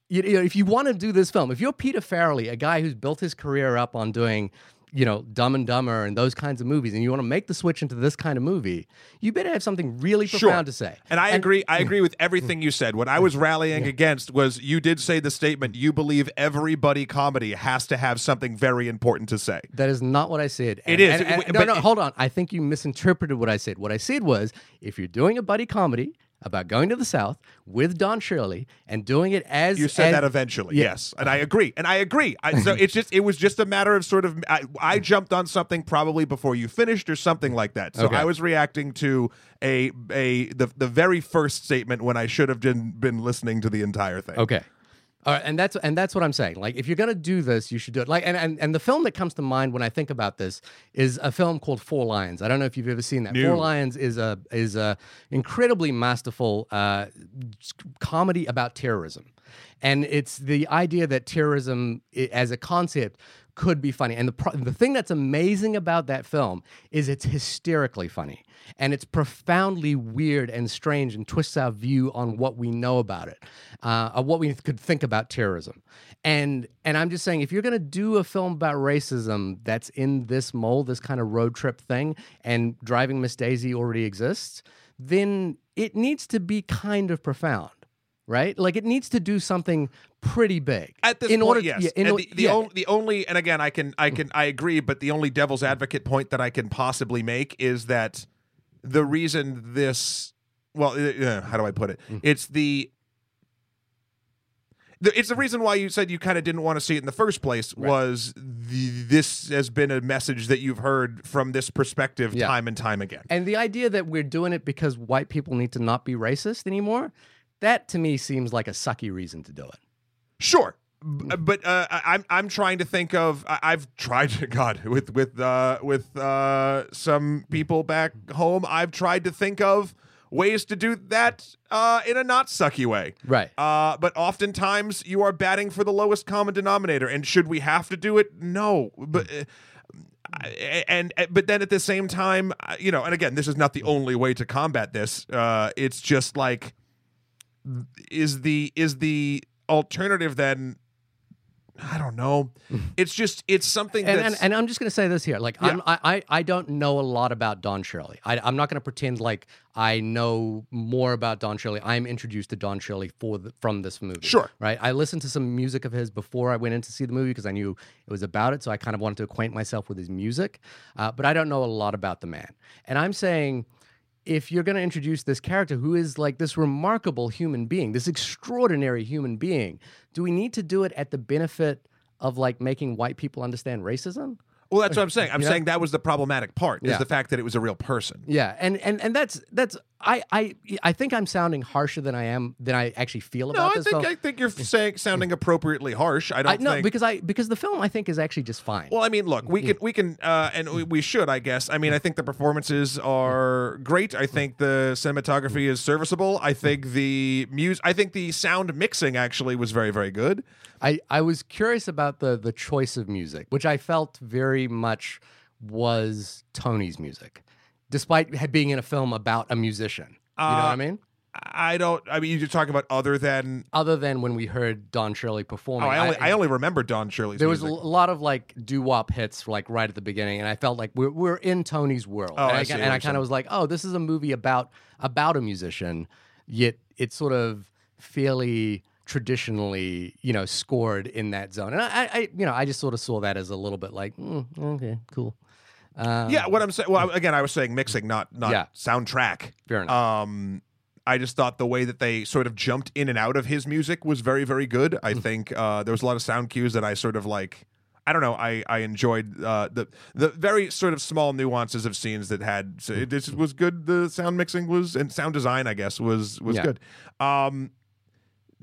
you, know, if you want to do this film, if you're Peter Farrelly, a guy who's built his career up on doing, you know, Dumb and Dumber and those kinds of movies, and you want to make the switch into this kind of movie, you better have something really Sure. profound to say. And I agree. I mm. agree with everything you said. What I was rallying against was you did say the statement. You believe every buddy comedy has to have something very important to say. That is not what I said. It And- is. and- and- It- no, but no, hold on. I think you misinterpreted what I said. What I said was if you're doing a buddy comedy about going to the South with Don Shirley and doing it as You said as- that eventually, Yeah. yes, and I agree, and I agree. I, so it's just it was just a matter of sort of I, I jumped on something probably before you finished or something like that. So Okay. I was reacting to a a the the very first statement when I should have been been listening to the entire thing. Okay. All right, and that's and that's what I'm saying. Like, if you're gonna do this, you should do it. Like, and, and and the film that comes to mind when I think about this is a film called Four Lions. I don't know if you've ever seen that. No. Four Lions is a is a incredibly masterful uh, comedy about terrorism, and it's the idea that terrorism as a concept could be funny. And the pro- the thing that's amazing about that film is it's hysterically funny and it's profoundly weird and strange and twists our view on what we know about it, uh, what we could think about terrorism. And and I'm just saying, if you're going to do a film about racism that's in this mold, this kind of road trip thing, and driving Miss Daisy already exists, then it needs to be kind of profound. Right, like it needs to do something pretty big At this in point, order. yes. yeah, in the, the, yeah. only, the only, and again, I can, I can, I agree, but the only devil's advocate point that I can possibly make is that the reason this, well, uh, uh, how do I put it? Mm. It's the, the, it's the reason why you said you kind of didn't want to see it in the first place was the, this has been a message that you've heard from this perspective Yeah. time and time again. And the idea that we're doing it because white people need to not be racist anymore, that to me seems like a sucky reason to do it. Sure. But uh, I- I'm I'm trying to think of I've tried to God with with uh, with uh, some people back home I've tried to think of ways to do that uh, in a not sucky way. Right. Uh, but oftentimes you are batting for the lowest common denominator, and should we have to do it? No, but. Uh, and, and but then at the same time, you know, and again, this is not the only way to combat this. Uh, it's just like, is the is the alternative then? I don't know. It's just it's something and, that's and, and I'm just going to say this here. Like, I'm, I, I, I don't know a lot about Don Shirley. I, I'm not going to pretend like I know more about Don Shirley. I'm introduced to Don Shirley for the, from this movie. Sure. Right. I listened to some music of his before I went in to see the movie because I knew it was about it. So I kind of wanted to acquaint myself with his music. Uh, but I don't know a lot about the man. And I'm saying if you're going to introduce this character who is like this remarkable human being, this extraordinary human being, do we need to do it at the benefit of like making white people understand racism? well, that's what I'm saying. I'm Yeah. saying that was the problematic part is Yeah. the fact that it was a real person. Yeah, and and and that's that's I I I think I'm sounding harsher than I am than I actually feel No, about I this think. I think you're saying sounding appropriately harsh. I don't I, no, think because I because the film I think is actually just fine. Well, I mean, look, we can we can uh, and we, we should, I guess. I mean, I think the performances are great. I think the cinematography is serviceable. I think the muse, I think the sound mixing actually was very very good. I, I was curious about the the choice of music, which I felt very much was Tony's music, despite being in a film about a musician. You know what I Uh, mean? I don't. I mean, you're talking about other than. Other than when we heard Don Shirley performing, Oh, I only I, only remember Don Shirley's. there was a music. lot of like doo wop hits like right at the beginning, and I felt like we're we're in Tony's world. Oh, and I I, see and I kind of was like, oh, this is a movie about about a musician, yet it's sort of fairly traditionally, you know, scored in that zone. And I, I you know, I just sort of saw that as a little bit like, mm, okay, cool. Um, yeah, what I'm saying. Well, again, I was saying mixing, not not Yeah. soundtrack. fair enough. Um, I just thought the way that they sort of jumped in and out of his music was very, very good. I think uh, there was a lot of sound cues that I sort of like. I don't know. I I enjoyed uh, the the very sort of small nuances of scenes that had. So it just was good. The sound mixing was and sound design, I guess, was was Yeah. good. Um,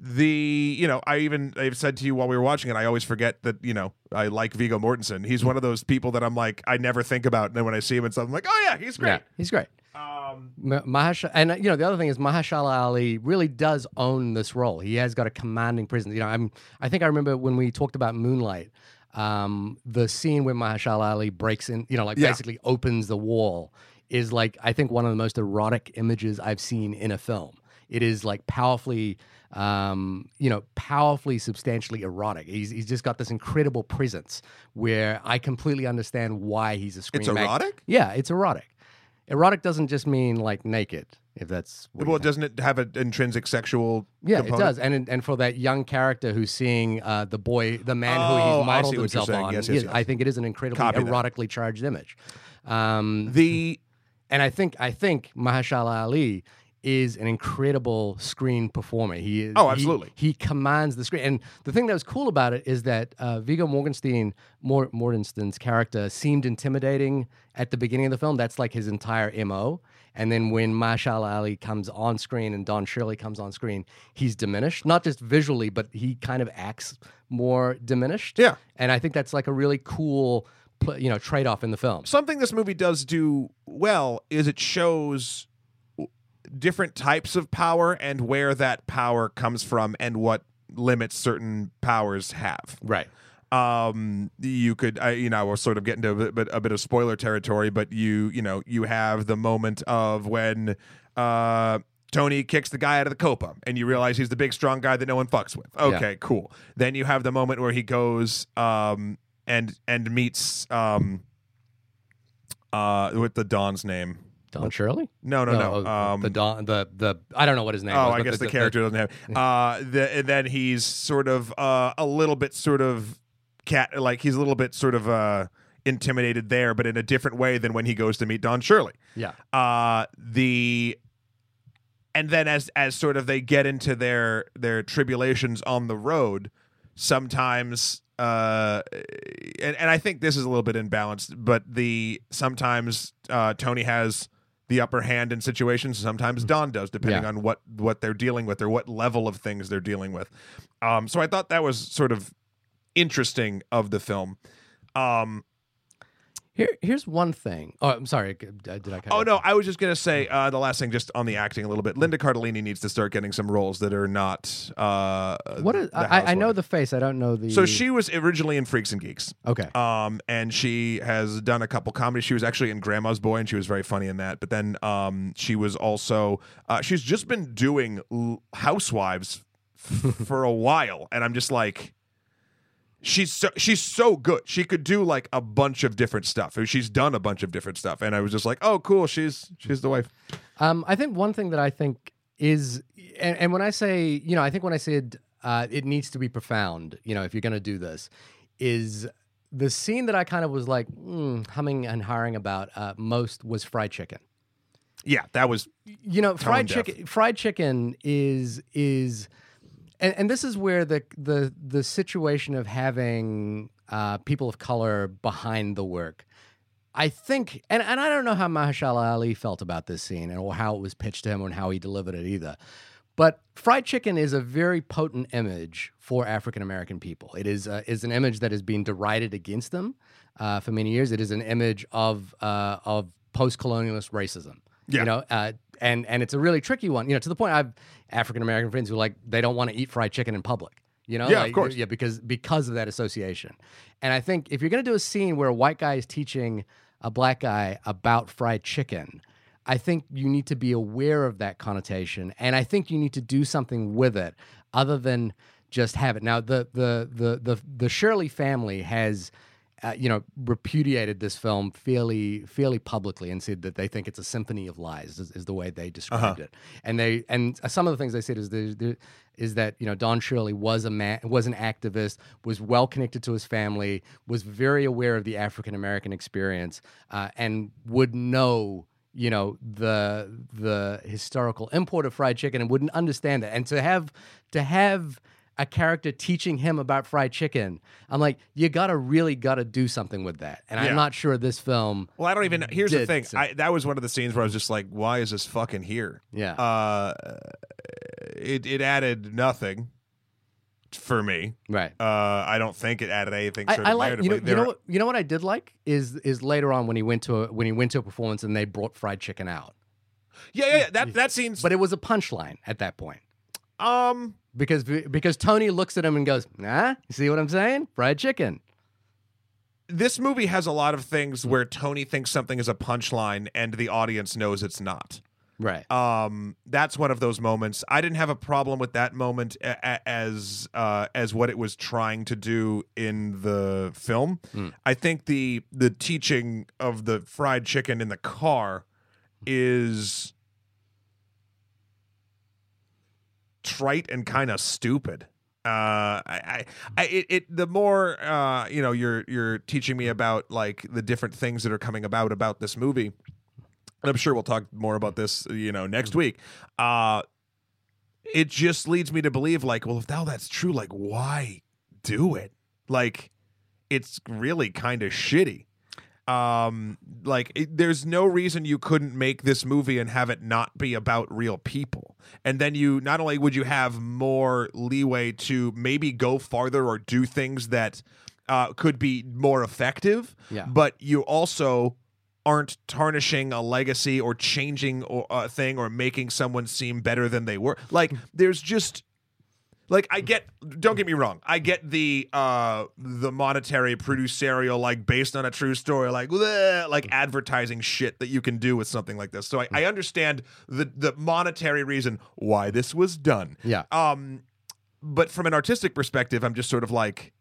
the you know I even I've said to you while we were watching it I always forget that you know I like Viggo Mortensen he's one of those people that I'm like I never think about and then when I see him and stuff I'm like oh yeah he's great Yeah, he's great. um Ma- Mahershala, and you know the other thing is Mahershala Ali really does own this role. He has got a commanding presence. You know, I'm I think I remember when we talked about Moonlight, um, the scene where Mahershala Ali breaks in, you know, like Yeah. basically opens the wall, is like I think one of the most erotic images I've seen in a film. It is like powerfully, um, you know, powerfully, substantially erotic. He's he's just got this incredible presence where I completely understand why he's a screen. it's mag- erotic yeah, it's erotic. Erotic doesn't just mean like naked, if that's well doesn't it have an intrinsic sexual yeah, component? it does. And and for that young character who's seeing uh, the boy, the man Oh, who he's modeled himself on, Yes, yes, yes. I think it is an incredibly Copy that. erotically charged image. Um, the and I think I think Mahershala Ali is an incredible screen performer. He is. Oh, absolutely. He, commands the screen. And the thing that was cool about it is that uh, Viggo Morgenstein, Mor- Mortensen's character, seemed intimidating at the beginning of the film. That's like his entire mo. And then when Mahershala Ali comes on screen and Don Shirley comes on screen, he's diminished, not just visually, but he kind of acts more diminished. Yeah. And I think that's like a really cool, you know, trade off in the film. something this movie does do well is it shows different types of power and where that power comes from and what limits certain powers have. Right. um you could I, you know we'll sort of get into a bit, bit- a bit of spoiler territory but you you know you have the moment of when uh Tony kicks the guy out of the copa and you realize he's the big strong guy that no one fucks with. Okay, cool. Then you have the moment where he goes um and and meets um uh with the Don's name. Don Shirley? No, no, no. oh, Um the Don, the the I don't know what his name is. Oh, was. I guess the, character doesn't have. Uh, the, and then he's sort of uh, a little bit sort of cat, like he's a little bit sort of uh, intimidated there, but in a different way than when he goes to meet Don Shirley. yeah, Uh, the and then as as sort of they get into their their tribulations on the road, sometimes uh and, and I think this is a little bit imbalanced, but the sometimes uh Tony has the upper hand in situations, sometimes Don does, depending Yeah. on what what they're dealing with or what level of things they're dealing with. Um so I thought that was sort of interesting of the film. Um Here, here's one thing. Oh, I'm sorry. Did I? cut Oh no. I was just gonna say uh, the last thing, just on the acting a little bit. Linda Cardellini needs to start getting some roles that are not. Uh, What is? I, I know the face. I don't know the. So she was originally in Freaks and Geeks, Okay. um, and she has done a couple comedies. She was actually in Grandma's Boy, and she was very funny in that. But then um, she was also uh, she's just been doing Housewives f- for a while, and I'm just like. She's so she's so good. She could do like a bunch of different stuff. She's done a bunch of different stuff, and I was just like, "Oh, cool. She's she's the wife." Um, I think one thing that I think is, and, and when I say, you know, I think when I said uh, it needs to be profound, you know, if you're going to do this, is the scene that I kind of was like mm, humming and hiring about uh, most was fried chicken. Yeah, that was You know, fried chicken. Fried chicken is is, and, and this is where the the the situation of having uh, people of color behind the work. I think, and, and I don't know how Mahershala Ali felt about this scene and or how it was pitched to him and how he delivered it either. But fried chicken is a very potent image for African American people. It is uh, is an image that has been derided against them uh, for many years. It is an image of uh, of post colonialist racism. Yeah. You know, uh, and and it's a really tricky one. You know, to the point I've African American friends who like they don't want to eat fried chicken in public. You know, Yeah, of course. yeah, because because of that association. And I think if you're going to do a scene where a white guy is teaching a black guy about fried chicken, I think you need to be aware of that connotation, and I think you need to do something with it other than just have it. Now, the the the the the Shirley family has. Uh, you know, repudiated this film fairly, fairly publicly, and said that they think it's a symphony of lies. Is, is the way they described it. And they, and some of the things they said is there, there, is that you know Don Shirley was a man, was an activist, was well connected to his family, was very aware of the African American experience, uh, and would know you know the the historical import of fried chicken and wouldn't understand it. And to have to have a character teaching him about fried chicken, I'm like, you gotta really gotta do something with that. And Yeah. I'm not sure this film, Well, I don't even. Here's the thing. I, that was one of the scenes where I was just like, "Why is this fucking here?" yeah, Uh, it it added nothing for me. right. Uh, I don't think it added anything. I, I of like you know you know what you know what I did like is is later on when he went to a, when he went to a performance and they brought fried chicken out, Yeah, yeah, yeah. That that seems. but it was a punchline at that point um, because because Tony looks at him and goes, "Nah, you see what I'm saying? Fried chicken." this movie has a lot of things where Tony thinks something is a punchline and the audience knows it's not. Right. um that's one of those moments i didn't have a problem with that moment a- a- as uh as what it was trying to do in the film Mm. i think the the teaching of the fried chicken in the car is trite and kind of stupid uh I, I it, it the more uh you know you're you're teaching me about like the different things that are coming about about this movie and I'm sure we'll talk more about this, you know, next week. Uh it just leads me to believe like, well, if now that's true, like why do it? Like it's really kind of shitty. Um like it, there's no reason you couldn't make this movie and have it not be about real people. And then you not only would you have more leeway to maybe go farther or do things that uh, could be more effective, Yeah. but you also aren't tarnishing a legacy or changing or- a thing or making someone seem better than they were. Like there's just like I get don't get me wrong. I get the uh the monetary producerial like based on a true story like bleh, like advertising shit that you can do with something like this. So I, I understand the the monetary reason why this was done. Yeah. Um but from an artistic perspective, I'm just sort of like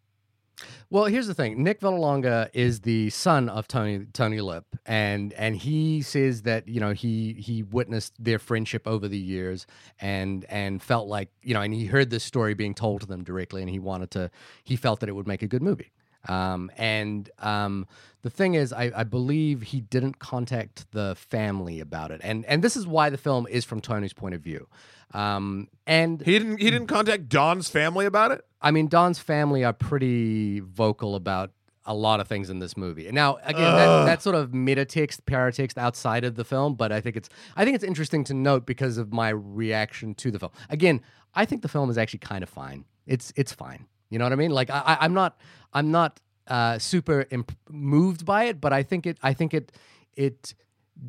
Well, here's the thing. Nick Vallelonga is the son of Tony Tony Lip, and and he says that you know he he witnessed their friendship over the years, and and felt like you know, and he heard this story being told to them directly, and he wanted to. He felt that it would make a good movie. Um, and um, the thing is, I, I believe he didn't contact the family about it, and and this is why the film is from Tony's point of view. Um, and He didn't. He didn't contact Don's family about it. I mean, Don's family are pretty vocal about a lot of things in this movie. Now, again, that, that sort of meta text, paratext outside of the film, but I think it's I think it's interesting to note because of my reaction to the film. Again, I think the film is actually kind of fine. It's it's fine. You know what I mean? Like I, I I'm not I'm not uh, super imp- moved by it, but I think it I think it it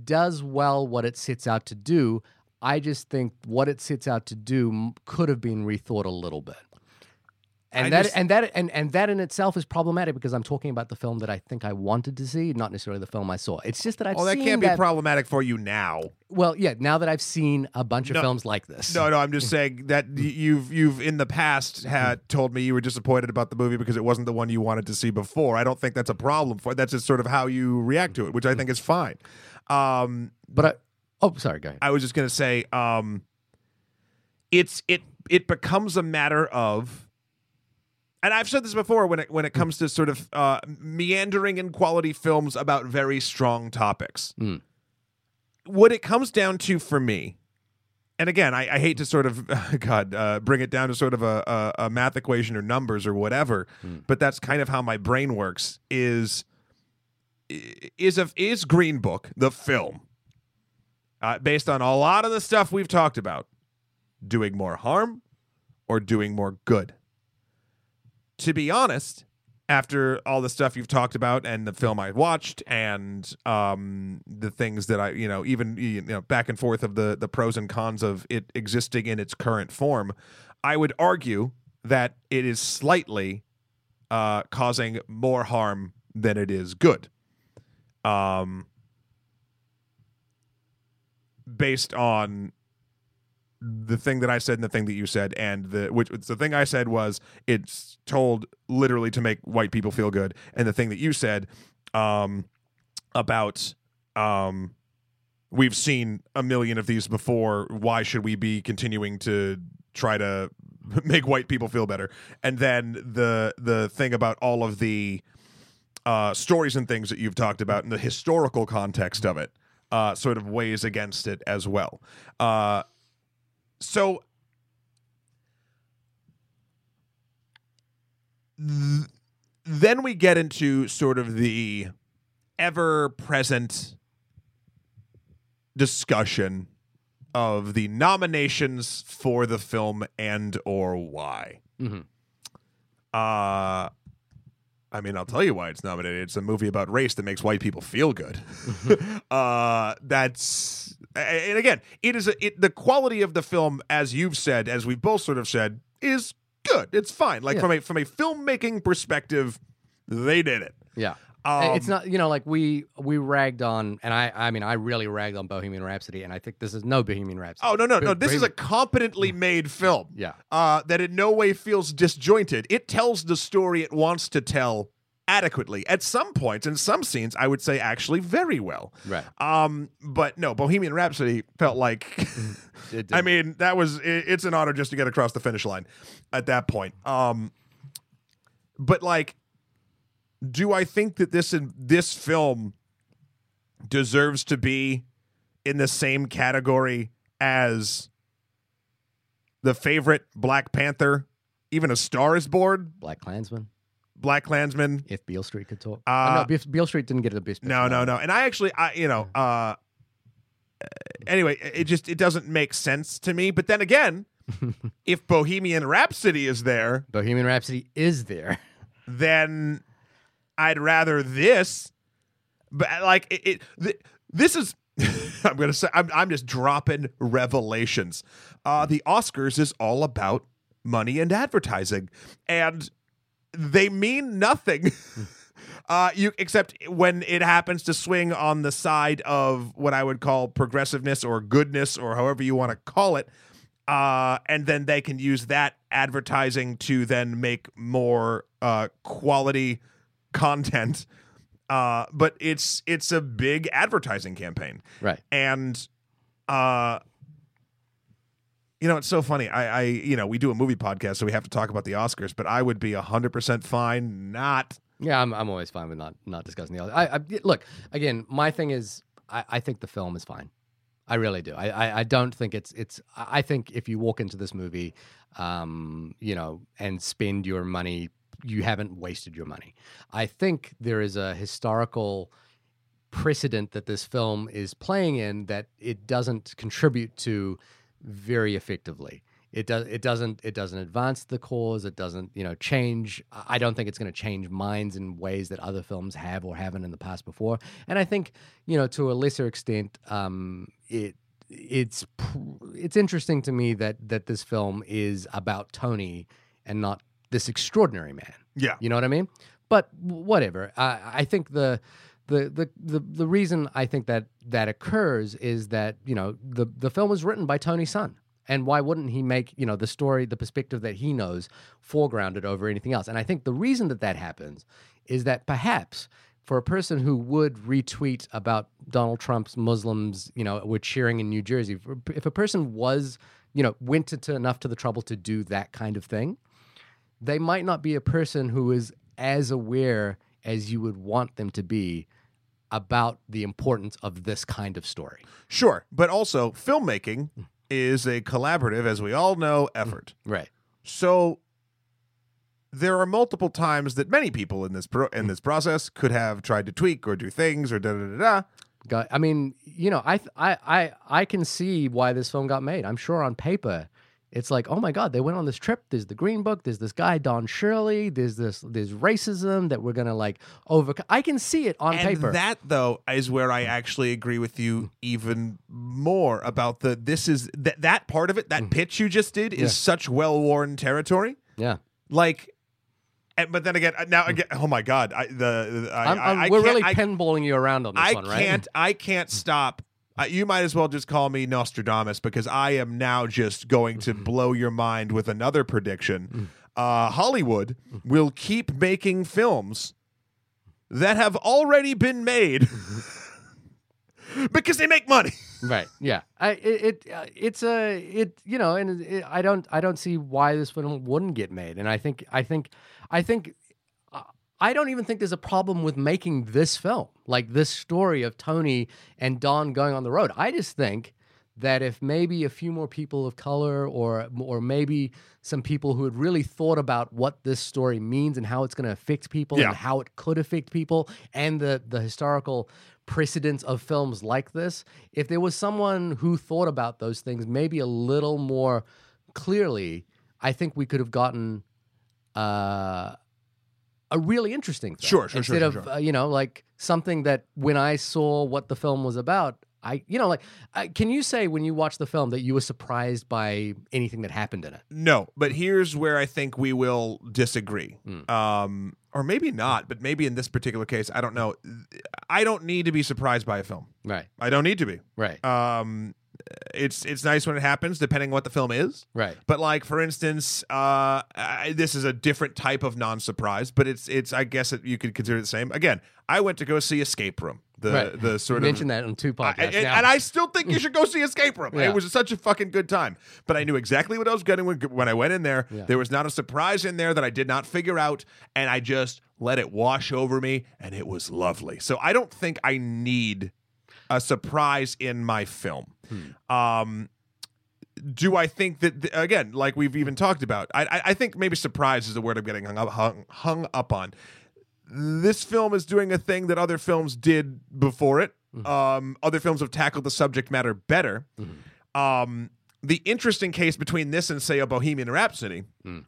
does well what it sets out to do. I just think what it sets out to do could have been rethought a little bit. And I that just- and that and, and that in itself is problematic because I'm talking about the film that I think I wanted to see, not necessarily the film I saw. It's just that I've Oh, that can't be problematic for you now. well, yeah. Now that I've seen a bunch of films like this, No, no, I'm just saying that you've you've in the past had told me you were disappointed about the movie because it wasn't the one you wanted to see before. I don't think that's a problem for. That's just sort of how you react to it, which I think is fine. Um, but I, oh, sorry, go ahead. I was just gonna say, um, it's it it becomes a matter of, and I've said this before when it when it comes to sort of uh, meandering in quality films about very strong topics. Mm. What it comes down to for me, and again, I, I hate to sort of God uh, bring it down to sort of a, a, a math equation or numbers or whatever, but that's kind of how my brain works. Is is a is Green Book the film uh, based on a lot of the stuff we've talked about, doing more harm or doing more good? To be honest, after all the stuff you've talked about and the film I watched and um, the things that I, you know, even you know, back and forth of the the pros and cons of it existing in its current form, I would argue that it is slightly uh, causing more harm than it is good. Um, based on the thing that I said and the thing that you said, and the which the thing I said was it's told literally to make white people feel good, and the thing that you said um, about um, we've seen a million of these before. Why should we be continuing to try to make white people feel better? And then the the thing about all of the uh, stories and things that you've talked about and the historical context of it uh, sort of weighs against it as well. Uh, so th- then we get into sort of the ever present discussion of the nominations for the film and or why. Mhm. Uh I mean, I'll tell you why it's nominated. It's a movie about race that makes white people feel good. uh, that's and again, it is a, it, the quality of the film, as you've said, as we've both sort of said, is good. It's fine. Like Yeah. from a from a filmmaking perspective, they did it. Yeah. Um, it's not, you know, like we we ragged on, and I, I mean, I really ragged on Bohemian Rhapsody, and I think this is no Bohemian Rhapsody. Oh no no no! Bo- This is a competently made film. yeah, uh, that in no way feels disjointed. It tells the story it wants to tell adequately. At some points, in some scenes, I would say actually very well. right. Um, but no, Bohemian Rhapsody felt like. It I mean, that was it, it's an honor just to get across the finish line at that point. Um, but like, do I think that this in, this film deserves to be in the same category as the favorite Black Panther, even a Star is Born, Black Klansman. Black Klansman? If Beale Street could talk. Uh, oh, no, Beale, Street didn't get the best. No, no, no. And I actually, I you know, uh, anyway, it just it doesn't make sense to me. But then again, if Bohemian Rhapsody is there, Bohemian Rhapsody is there. then I'd rather this. But like it, it th- this is. I'm gonna say I'm, I'm just dropping revelations. Uh, the Oscars is all about money and advertising, and they mean nothing. Uh, you except when it happens to swing on the side of what I would call progressiveness or goodness or however you want to call it, uh, and then they can use that advertising to then make more uh, quality content. Uh, but it's it's a big advertising campaign, Right. and uh, you know it's so funny. I, I you know we do a movie podcast, so we have to talk about the Oscars, but I would be hundred percent fine not Yeah, I'm, I'm always fine with not not discussing the other. I, I look again. My thing is, I, I think the film is fine. I really do. I, I, I don't think it's it's. I think if you walk into this movie, um, you know, and spend your money, you haven't wasted your money. I think there is a historical precedent that this film is playing in that it doesn't contribute to very effectively. It does. It doesn't. It doesn't advance the cause. It doesn't. You know, change. I don't think it's going to change minds in ways that other films have or haven't in the past before. And I think, you know, to a lesser extent, um, it it's it's interesting to me that that this film is about Tony and not this extraordinary man. Yeah. You know what I mean? But whatever. I, I think the, the the the the reason I think that that occurs is that you know the the film was written by Tony Sun, And why wouldn't he make you know the story, the perspective that he knows, foregrounded over anything else? And I think the reason that that happens is that perhaps for a person who would retweet about Donald Trump's Muslims, you know, were cheering in New Jersey, if- if a person was, you know, went into enough to the trouble to do that kind of thing, they might not be a person who is as aware as you would want them to be about the importance of this kind of story. Sure, but also filmmaking is a collaborative, as we all know, mm, effort. Right. So there are multiple times that many people in this pro- in this process could have tried to tweak or do things or da da da da. Got, I mean, you know, I, th- I, I, I can see why this film got made. I'm sure on paper, it's like, oh my god, they went on this trip. There's the Green Book. There's this guy Don Shirley. There's this, there's racism that we're gonna like overcome. I can see it on And paper. that though is where I actually agree with you even more about the this is that that part of it that mm-hmm. pitch you just did is Yeah. such well worn territory. yeah, Like, and, but then again, uh, now mm. again, oh my god, I, the, the I, I'm, I'm- I, we're really pinballing you around on this I one, right? I can't I can't mm. stop. Uh, you might as well just call me Nostradamus because I am now just going to Mm-hmm. blow your mind with another Mm. prediction. Uh, Hollywood will keep making films that have already been made because they make money. Right. Yeah. I it, it uh, it's a it you know and it, I don't I don't see why this film wouldn't get made and I think I think I think I don't even think there's a problem with making this film like this story of Tony and Don going on the road. I just think that if maybe a few more people of color or or maybe some people who had really thought about what this story means and how it's going to affect people Yeah. and how it could affect people and the the historical precedence of films like this if there was someone who thought about those things maybe a little more clearly i think we could have gotten uh a really interesting thing. Sure, sure, sure, instead sure, of sure. Uh, you know like something that when i saw what the film was about I, you know, like, I, can you say when you watched the film that you were surprised by anything that happened in it? No, but here's where I think we will disagree. Mm. Um, or maybe not, but maybe in this particular case, I don't know. I don't need to be surprised by a film. Right, I don't need to be. right, Um, it's it's nice when it happens, depending on what the film is. right. But like for instance, uh, I, this is a different type of non-surprise, but it's it's I guess it, you could consider it the same. Again, I went to go see Escape Room, the right. the you sort of mentioned that on two I- podcasts and, now. and I still think you should go see Escape Room. Yeah. It was such a fucking good time. But I knew exactly what I was getting when, when I went in there. Yeah. There was not a surprise in there that I did not figure out, and I just let it wash over me, and it was lovely. So I don't think I need a surprise in my film. Hmm. Um, do I think that th- again, like we've even talked about? I, I I think maybe surprise is the word I'm getting hung up hung, hung up on. This film is doing a thing that other films did before it. Um, other films have tackled the subject matter better. Um, the interesting case between this and say a Bohemian Rhapsody Mm.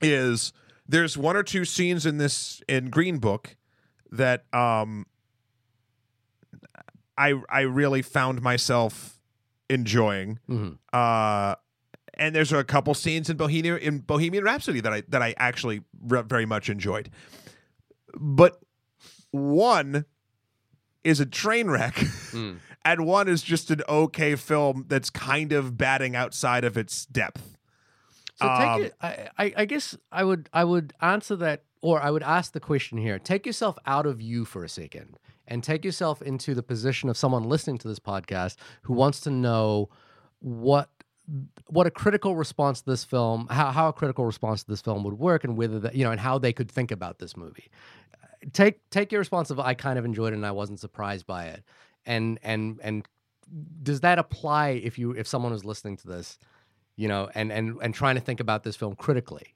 is there's one or two scenes in this in Green Book that um I I really found myself enjoying. Mhm. Uh and there's a couple scenes in Bohemian in Bohemian Rhapsody that I that I actually re- very much enjoyed. But one is a train wreck Mm. and one is just an okay film that's kind of batting outside of its depth. So Um, take it. I, I, I guess I would I would answer that, or I would ask the question here. Take yourself out of you for a second, and take yourself into the position of someone listening to this podcast who wants to know what what a critical response to this film, how how a critical response to this film would work, and whether that you know, and how they could think about this movie. take take your response of I kind of enjoyed it and I wasn't surprised by it, and and and does that apply if you if someone was listening to this, you know, and and and trying to think about this film critically?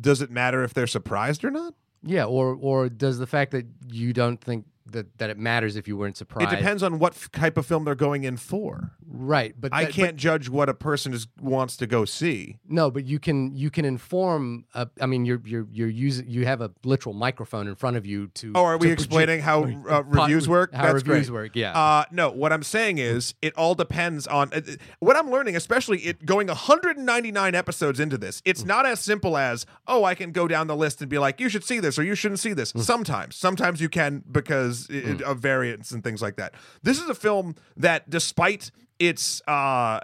Does it matter if they're surprised or not? Yeah, or or does the fact that you don't think that that it matters if you weren't surprised? It depends on what f- type of film they're going in for. right? But I that- can't judge what a person is, wants to go see. No, but you can you can inform. Uh, I mean, you're you're you're using you have a literal microphone in front of you to. Oh, are we to proje- explaining how uh, pot- reviews work? How That's reviews great. work? Yeah. Uh, no, what I'm saying is it all depends on uh, what I'm learning, especially it going 199 episodes into this. It's not as simple as, oh, I can go down the list and be like, you should see this or you shouldn't see this. Sometimes, sometimes you can because it, of variants and things like that. This is a film that, despite its, uh,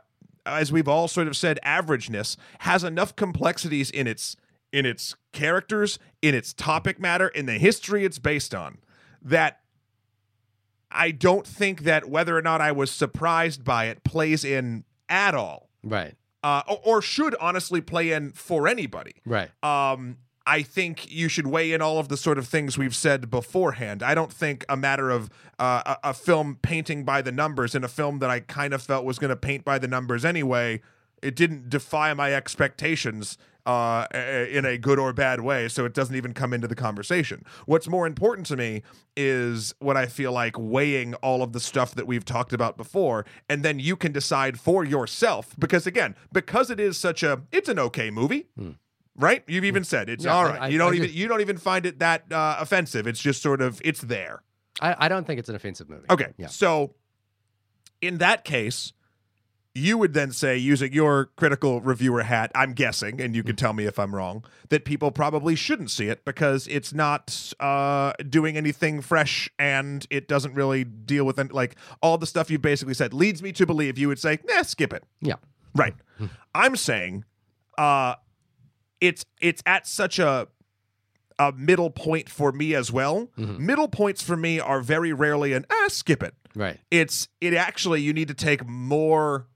as we've all sort of said, averageness, has enough complexities in its in its characters, in its topic matter, in the history it's based on, that I don't think that whether or not I was surprised by it plays in at all, right. uh, or, or should honestly play in for anybody. Right. Um, I think you should weigh in all of the sort of things we've said beforehand. I don't think a matter of uh, a, a film painting by the numbers in a film that I kind of felt was going to paint by the numbers anyway. It didn't defy my expectations uh, in a good or bad way, so it doesn't even come into the conversation. What's more important to me is what I feel like weighing all of the stuff that we've talked about before, and then you can decide for yourself. Because again, because it is such a, it's an okay movie right? You've even said it's Yeah, all I- I- you don't I even just- you don't even find it that uh, offensive. It's just sort of it's there. I, I don't think it's an offensive movie. Okay, Yeah. so in that case, you would then say, using your critical reviewer hat, I'm guessing, and you Mm. can tell me if I'm wrong, that people probably shouldn't see it because it's not uh, doing anything fresh and it doesn't really deal with it. Like all the stuff you basically said leads me to believe you would say, nah, skip it. Yeah. Right. I'm saying uh it's it's at such a a middle point for me as well. Middle points for me are very rarely an ah skip it. Right. It's it actually you need to take more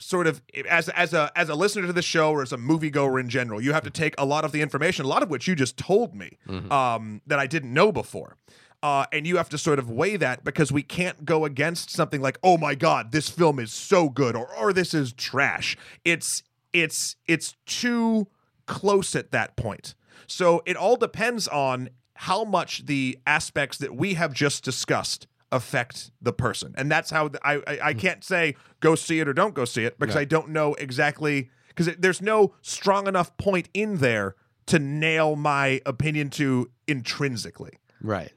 sort of as as a as a listener to the show or as a moviegoer in general, you have to take a lot of the information, a lot of which you just told me um, that I didn't know before. Uh, and you have to sort of weigh that because we can't go against something like, oh my god, this film is so good, or or this is trash. It's it's it's too close at that point. So it all depends on how much the aspects that we have just discussed affect the person, and that's how th- I I, I hmm. can't say go see it or don't go see it because Yeah. I don't know exactly because there's no strong enough point in there to nail my opinion to intrinsically. Right.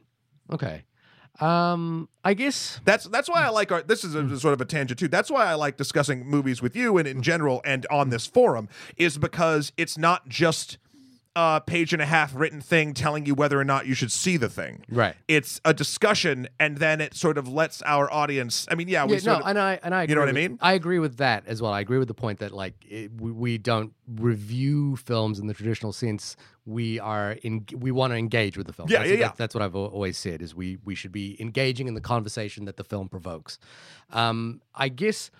Okay. Um, I guess That's that's why I like our. This is a, sort of a tangent too. That's why I like discussing movies with you and in general and on this forum is because it's not just a page and a half written thing telling you whether or not you should see the thing. right. It's a discussion, and then it sort of lets our audience. I mean, yeah, we Yeah, sort no, of, and I and I agree You know what I mean? I agree with that as well. I agree with the point that like it, we, we don't review films in the traditional sense. We are in we want to engage with the film. Yeah, that's, yeah, yeah. That's, that's what I've always said is we we should be engaging in the conversation that the film provokes. Um, I guess.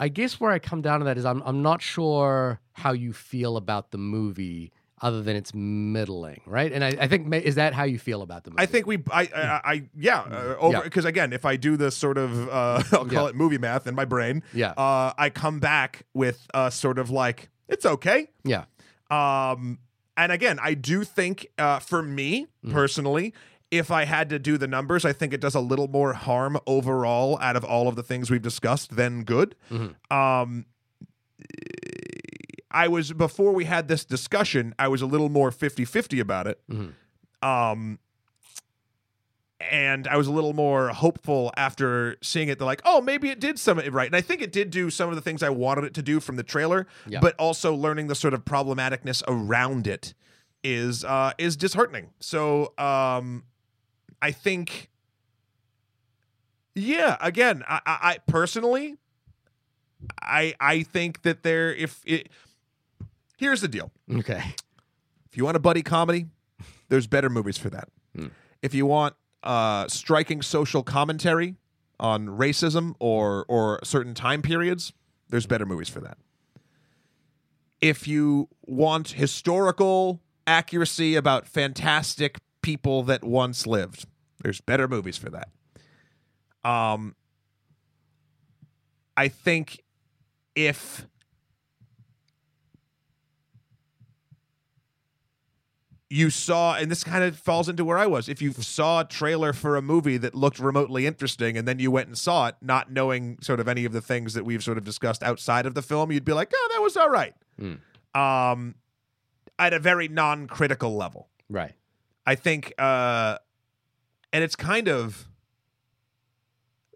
I guess where I come down to that is I'm I'm not sure how you feel about the movie other than it's middling, right? And I, I think is that how you feel about the movie? I think we, I, I, I yeah, uh, over Yeah. because again, if I do this sort of, uh, I'll call Yeah. it movie math in my brain. Yeah. Uh, I come back with uh, sort of like it's okay. yeah, Um, and again, I do think uh, for me personally, if I had to do the numbers, I think it does a little more harm overall out of all of the things we've discussed than good. Um, I was before we had this discussion, I was a little more 50-50 about it. Um and I was a little more hopeful after seeing it. They're like, oh, maybe it did some of it right. And I think it did do some of the things I wanted it to do from the trailer, Yeah. but also learning the sort of problematicness around it is uh is disheartening. So um I think yeah, again, I, I, I personally I I think that there if it here's the deal. okay, If you want a buddy comedy, there's better movies for that. If you want uh, striking social commentary on racism or or certain time periods, there's better movies for that. If you want historical accuracy about fantastic people that once lived. There's better movies for that. Um, I think if you saw, and this kind of falls into where I was, if you saw a trailer for a movie that looked remotely interesting and then you went and saw it, not knowing sort of any of the things that we've sort of discussed outside of the film, you'd be like, oh, that was all right. Um, at a very non critical level. Right. I think, uh, and it's kind of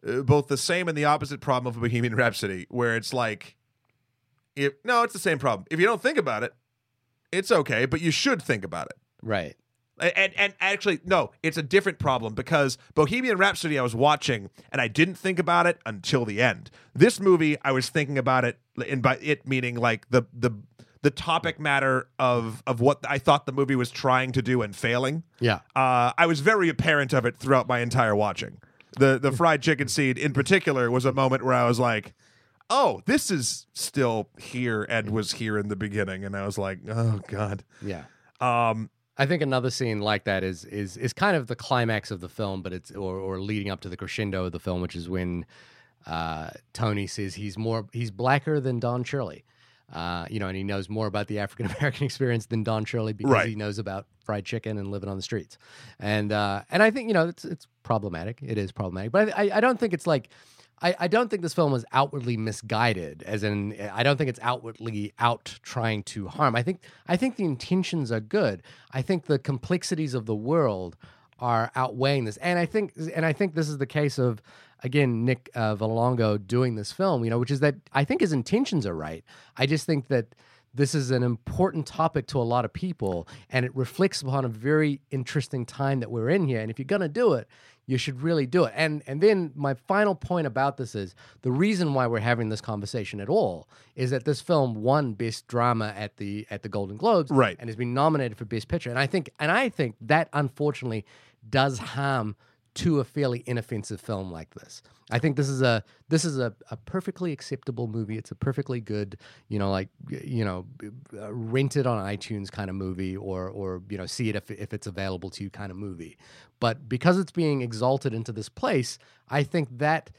uh, both the same and the opposite problem of Bohemian Rhapsody, where it's like, if no, it's the same problem. If you don't think about it, it's okay, but you should think about it. Right. And, and actually, no, it's a different problem because Bohemian Rhapsody I was watching and I didn't think about it until the end. This movie I was thinking about it, and by it meaning like the the the topic matter of of what I thought the movie was trying to do and failing. Yeah. Uh, I was very apparent of it throughout my entire watching. The the fried chicken seed in particular was a moment where I was like, "Oh, this is still here and was here in the beginning," and I was like, "Oh God." Yeah. Um, I think another scene like that is is is kind of the climax of the film, but it's or or leading up to the crescendo of the film, which is when uh, Tony says he's more he's blacker than Don Shirley. Uh, you know, and he knows more about the African American experience than Don Shirley because Right. he knows about fried chicken and living on the streets. And uh, and I think you know it's it's problematic. It is problematic, but I I, I don't think it's like. I, I don't think this film is outwardly misguided, as in I don't think it's outwardly out trying to harm. I think I think the intentions are good. I think the complexities of the world are outweighing this, and I think and I think this is the case of again Nick uh, Vallelonga doing this film. You know, which is that I think his intentions are right. I just think that this is an important topic to a lot of people, and it reflects upon a very interesting time that we're in here. And if you're gonna do it, you should really do it. And and then my final point about this is the reason why we're having this conversation at all is that this film won best drama at the at the Golden Globes, Right. and has been nominated for best picture. And I think and I think that unfortunately does harm to a fairly inoffensive film like this. I think this is a this is a, a perfectly acceptable movie. It's a perfectly good, you know, like you know, uh, rent it on iTunes kind of movie, or or you know, see it if if it's available to you kind of movie. But because it's being exalted into this place, I think that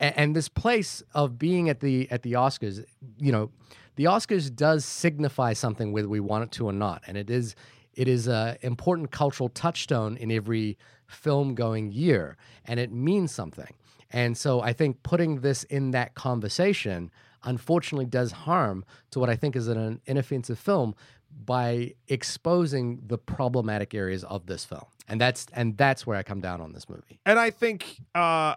and this place of being at the at the Oscars, you know, the Oscars does signify something whether we want it to or not, and it is it is an important cultural touchstone in every film going year, and it means something. And so I think putting this in that conversation unfortunately does harm to what I think is an inoffensive film by exposing the problematic areas of this film. And that's and that's where I come down on this movie. and I think uh,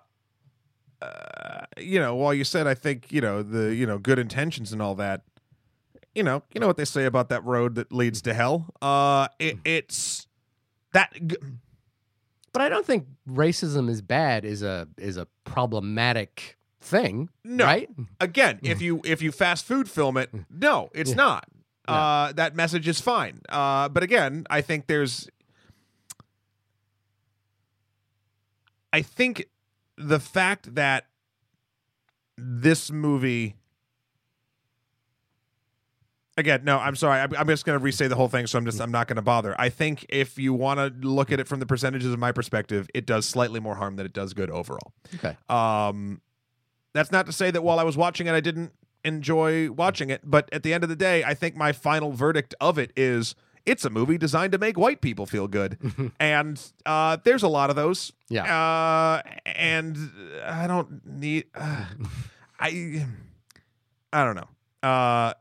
uh you know, while you said I think, you know, the, you know, good intentions and all that, you know, you know what they say about that road that leads to hell? Uh it, it's that g- But I don't think racism is bad is a is a problematic thing, No. right? again, if you if you fast food film it, no, it's Yeah. not. Yeah. Uh that message is fine. Uh but again, I think there's I think the fact that this movie again no i'm sorry. I'm, I'm just going to re-say the whole thing so i'm just i'm not going to bother. I think if you want to look at it from the percentages of my perspective it does slightly more harm than it does good overall. Okay. um that's not to say that while i was watching it i didn't enjoy watching it but at the end of the day i think my final verdict of it is it's a movie designed to make white people feel good. And uh there's a lot of those. Yeah. uh and i don't need uh, i i don't know. Uh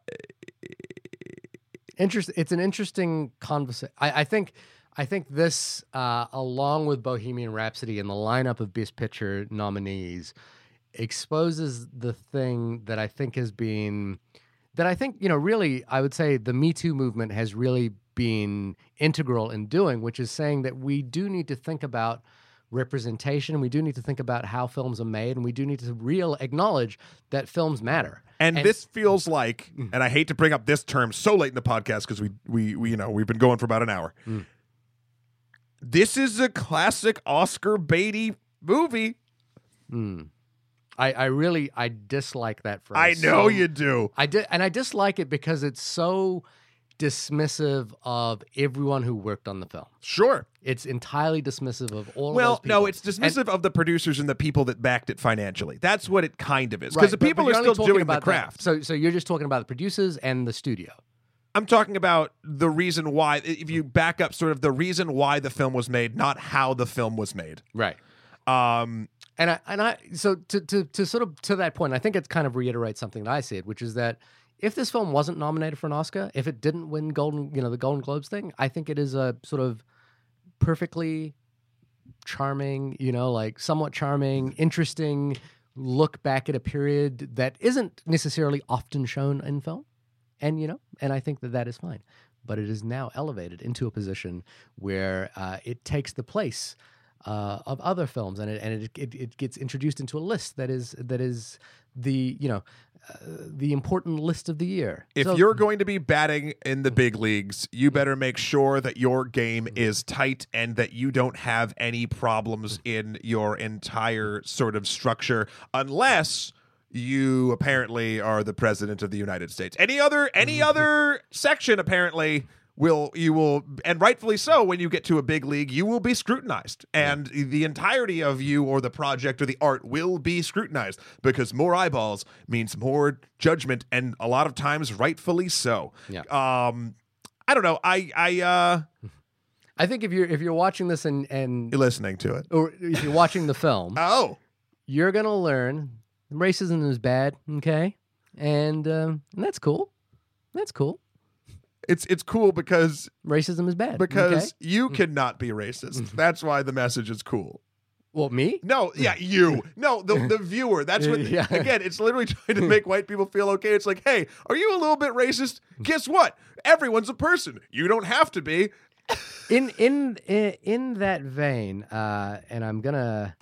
It's an interesting conversation. I, I think. I think this, uh, along with Bohemian Rhapsody and the lineup of Best Picture nominees, exposes the thing that I think has been, that I think you know, really, I would say the Me Too movement has really been integral in doing, which is saying that we do need to think about representation. We do need to think about how films are made, and we do need to real acknowledge that films matter. And, And- this feels like, and I hate to bring up this term so late in the podcast because we, we we you know we've been going for about an hour. Mm. This is a classic Oscar baity movie. Mm. I, I really I dislike that phrase. I know so- you do. I did, and I dislike it because it's so dismissive of everyone who worked on the film. Sure. It's entirely dismissive of all. Well, of those no, it's And- dismissive of the producers and the people that backed it financially. That's what it kind of is. Because right, the people but are you're still doing the about that- craft. So, so you're just talking about the producers and the studio. I'm talking about the reason why, if you back up, sort of the reason why the film was made, not how the film was made. Right. Um, And I and I so to to to sort of to that point, I think it kind of reiterates something that I said, which is that if this film wasn't nominated for an Oscar, if it didn't win golden, you know, the Golden Globes thing, I think it is a sort of perfectly charming, you know, like somewhat charming, interesting look back at a period that isn't necessarily often shown in film. And you know, and I think that that is fine. But it is now elevated into a position where uh, it takes the place uh, of other films, and it and it, it it gets introduced into a list that is that is the you know uh, the important list of the year. if So- you're going to be batting in the big leagues, you better make sure that your game is tight and that you don't have any problems in your entire sort of structure, unless you apparently are the president of the United States. Any other any other section apparently will you will and rightfully so when you get to a big league you will be scrutinized. And the entirety of you or the project or the art will be scrutinized because more eyeballs means more judgment and a lot of times rightfully so. Yeah. um i don't know. I i uh I think if you're if you're watching this and and you're listening to it. or if you're watching the film, oh. you're gonna learn racism is bad, okay, and um, and that's cool. That's cool. It's it's cool because Racism is bad because okay? you cannot be racist that's why the message is cool well, me. No, yeah, you. No, the the viewer. That's what. Yeah. Again, it's literally trying to make white people feel okay. It's like, hey, are you a little bit racist? Guess what? Everyone's a person. You don't have to be. in in in, in that vein, uh, and I'm gonna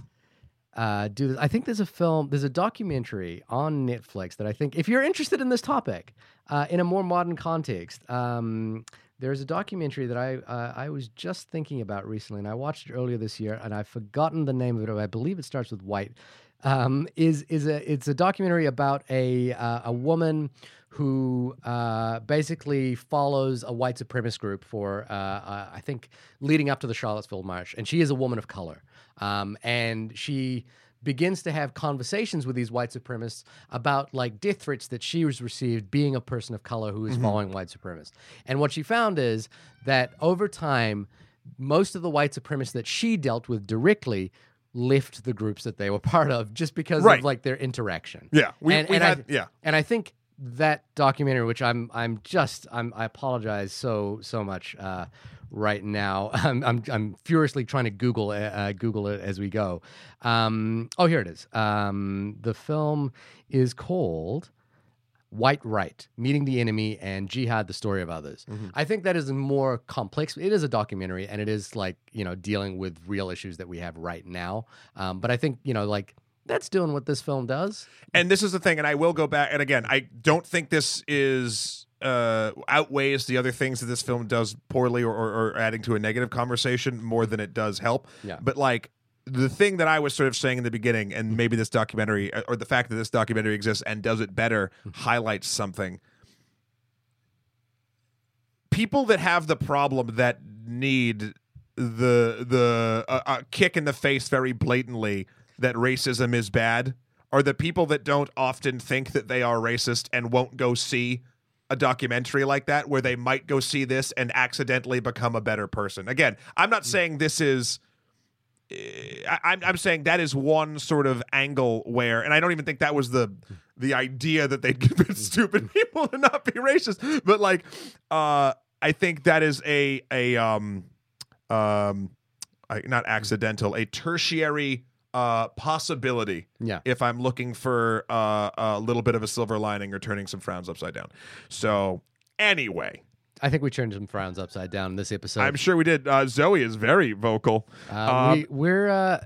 uh, do this. I think there's a film, there's a documentary on Netflix that I think, if you're interested in this topic uh, in a more modern context, um, there's a documentary that I uh, I was just thinking about recently, and I watched it earlier this year, and I've forgotten the name of it. I believe it starts with White. Um, is is a it's a documentary about a uh, a woman who uh, basically follows a white supremacist group for uh, uh, I think leading up to the Charlottesville March, and she is a woman of color, um, and she begins to have conversations with these white supremacists about like death threats that she was received being a person of color who is following white supremacists. And what she found is that over time, most of the white supremacists that she dealt with directly left the groups that they were part of just because Right. of like their interaction. Yeah, we- and, we and had- I, yeah. and I think that documentary, which I'm I'm just I'm I apologize so so much uh, right now. I'm, I'm I'm furiously trying to Google uh, uh, Google it as we go. Um, oh, here it is. Um, the film is called. White Right, Meeting the Enemy, and Jihad, the Story of Others. I think that is more complex. It is a documentary and it is like, you know, dealing with real issues that we have right now. Um, but I think, you know, like that's doing what this film does. And this is the thing, and I will go back. And again, I don't think this is uh, outweighs the other things that this film does poorly or, or, or adding to a negative conversation more than it does help. Yeah. But like the thing that I was sort of saying in the beginning, and maybe this documentary or the fact that this documentary exists and does it better highlights something. People that have the problem that need the the uh, uh, kick in the face very blatantly that racism is bad are the people that don't often think that they are racist and won't go see a documentary like that where they might go see this and accidentally become a better person. Again, I'm not saying this is I, I'm I'm saying that is one sort of angle where, and I don't even think that was the the idea that they'd convince stupid people to not be racist, but like, uh, I think that is a a um um, I, not accidental, a tertiary uh possibility Yeah. if I'm looking for uh, a little bit of a silver lining or turning some frowns upside down. So anyway, I think we turned some frowns upside down in this episode. I'm sure we did. Uh, Zoe is very vocal. uh, we, we're uh,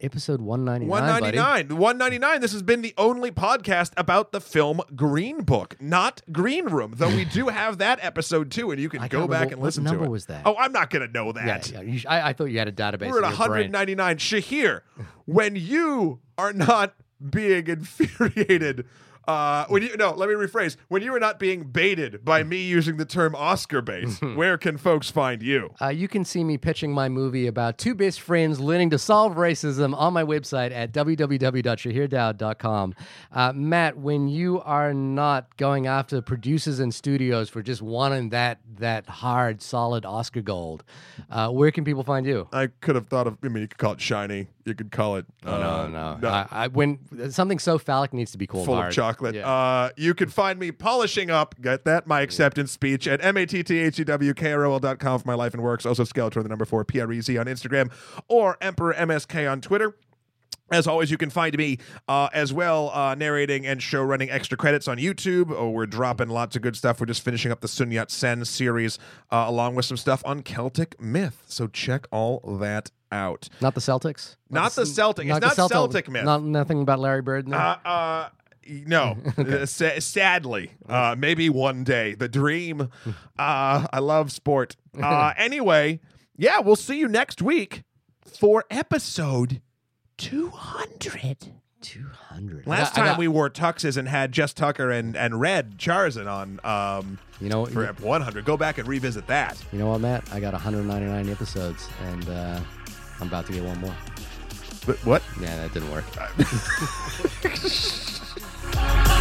episode 199. One ninety buddy. nine. One ninety nine. This has been the only podcast about the film Green Book, not Green Room. Though we do have that episode too, and you can I go back remember- and listen to number it. was that? Oh, I'm not gonna know that. yeah, you sh- I, I thought you had a database. We're at your brain. 199. Shahir, when you are not being infuriated Uh, when you no, let me rephrase. When you are not being baited by me using the term Oscar bait, where can folks find you? Uh, you can see me pitching my movie about two best friends learning to solve racism on my website at www.shahirdaud.com. Uh, Matt, when you are not going after producers and studios for just wanting that that hard, solid Oscar gold, uh, where can people find you? I could have thought of. I mean, you could call it shiny. You could call it. Oh, uh, no, no. I, I, when something so phallic needs to be called full hard. of chocolate. Yeah. Uh, you can find me polishing up, get that, my acceptance speech at M-A-T-T-H-E-W-K-R-O-L.com for my life and works. Also Skeletor, the number four, P-R-E-Z on Instagram or Emperor MSK on Twitter. As always, you can find me uh, as well uh, narrating and show running extra credits on YouTube. Oh, we're dropping lots of good stuff. We're just finishing up the Sun Yat Sen series uh, along with some stuff on Celtic myth. So check all that out. Not the Celtics. Not the Celtic. It's not Celtic myth. Not nothing about Larry Bird. there? Uh, uh, no, Uh, sa- sadly, uh, maybe one day. The dream. Uh, I love sport. Uh, anyway, yeah, we'll see you next week for episode 200. Two hundred. Last time we wore tuxes and had Jess Tucker and, and Red Charzan on um, you know, for ep 100. Go back and revisit that. you know what, Matt? I got 199 episodes, and uh, I'm about to get one more. But what? Yeah, that didn't work.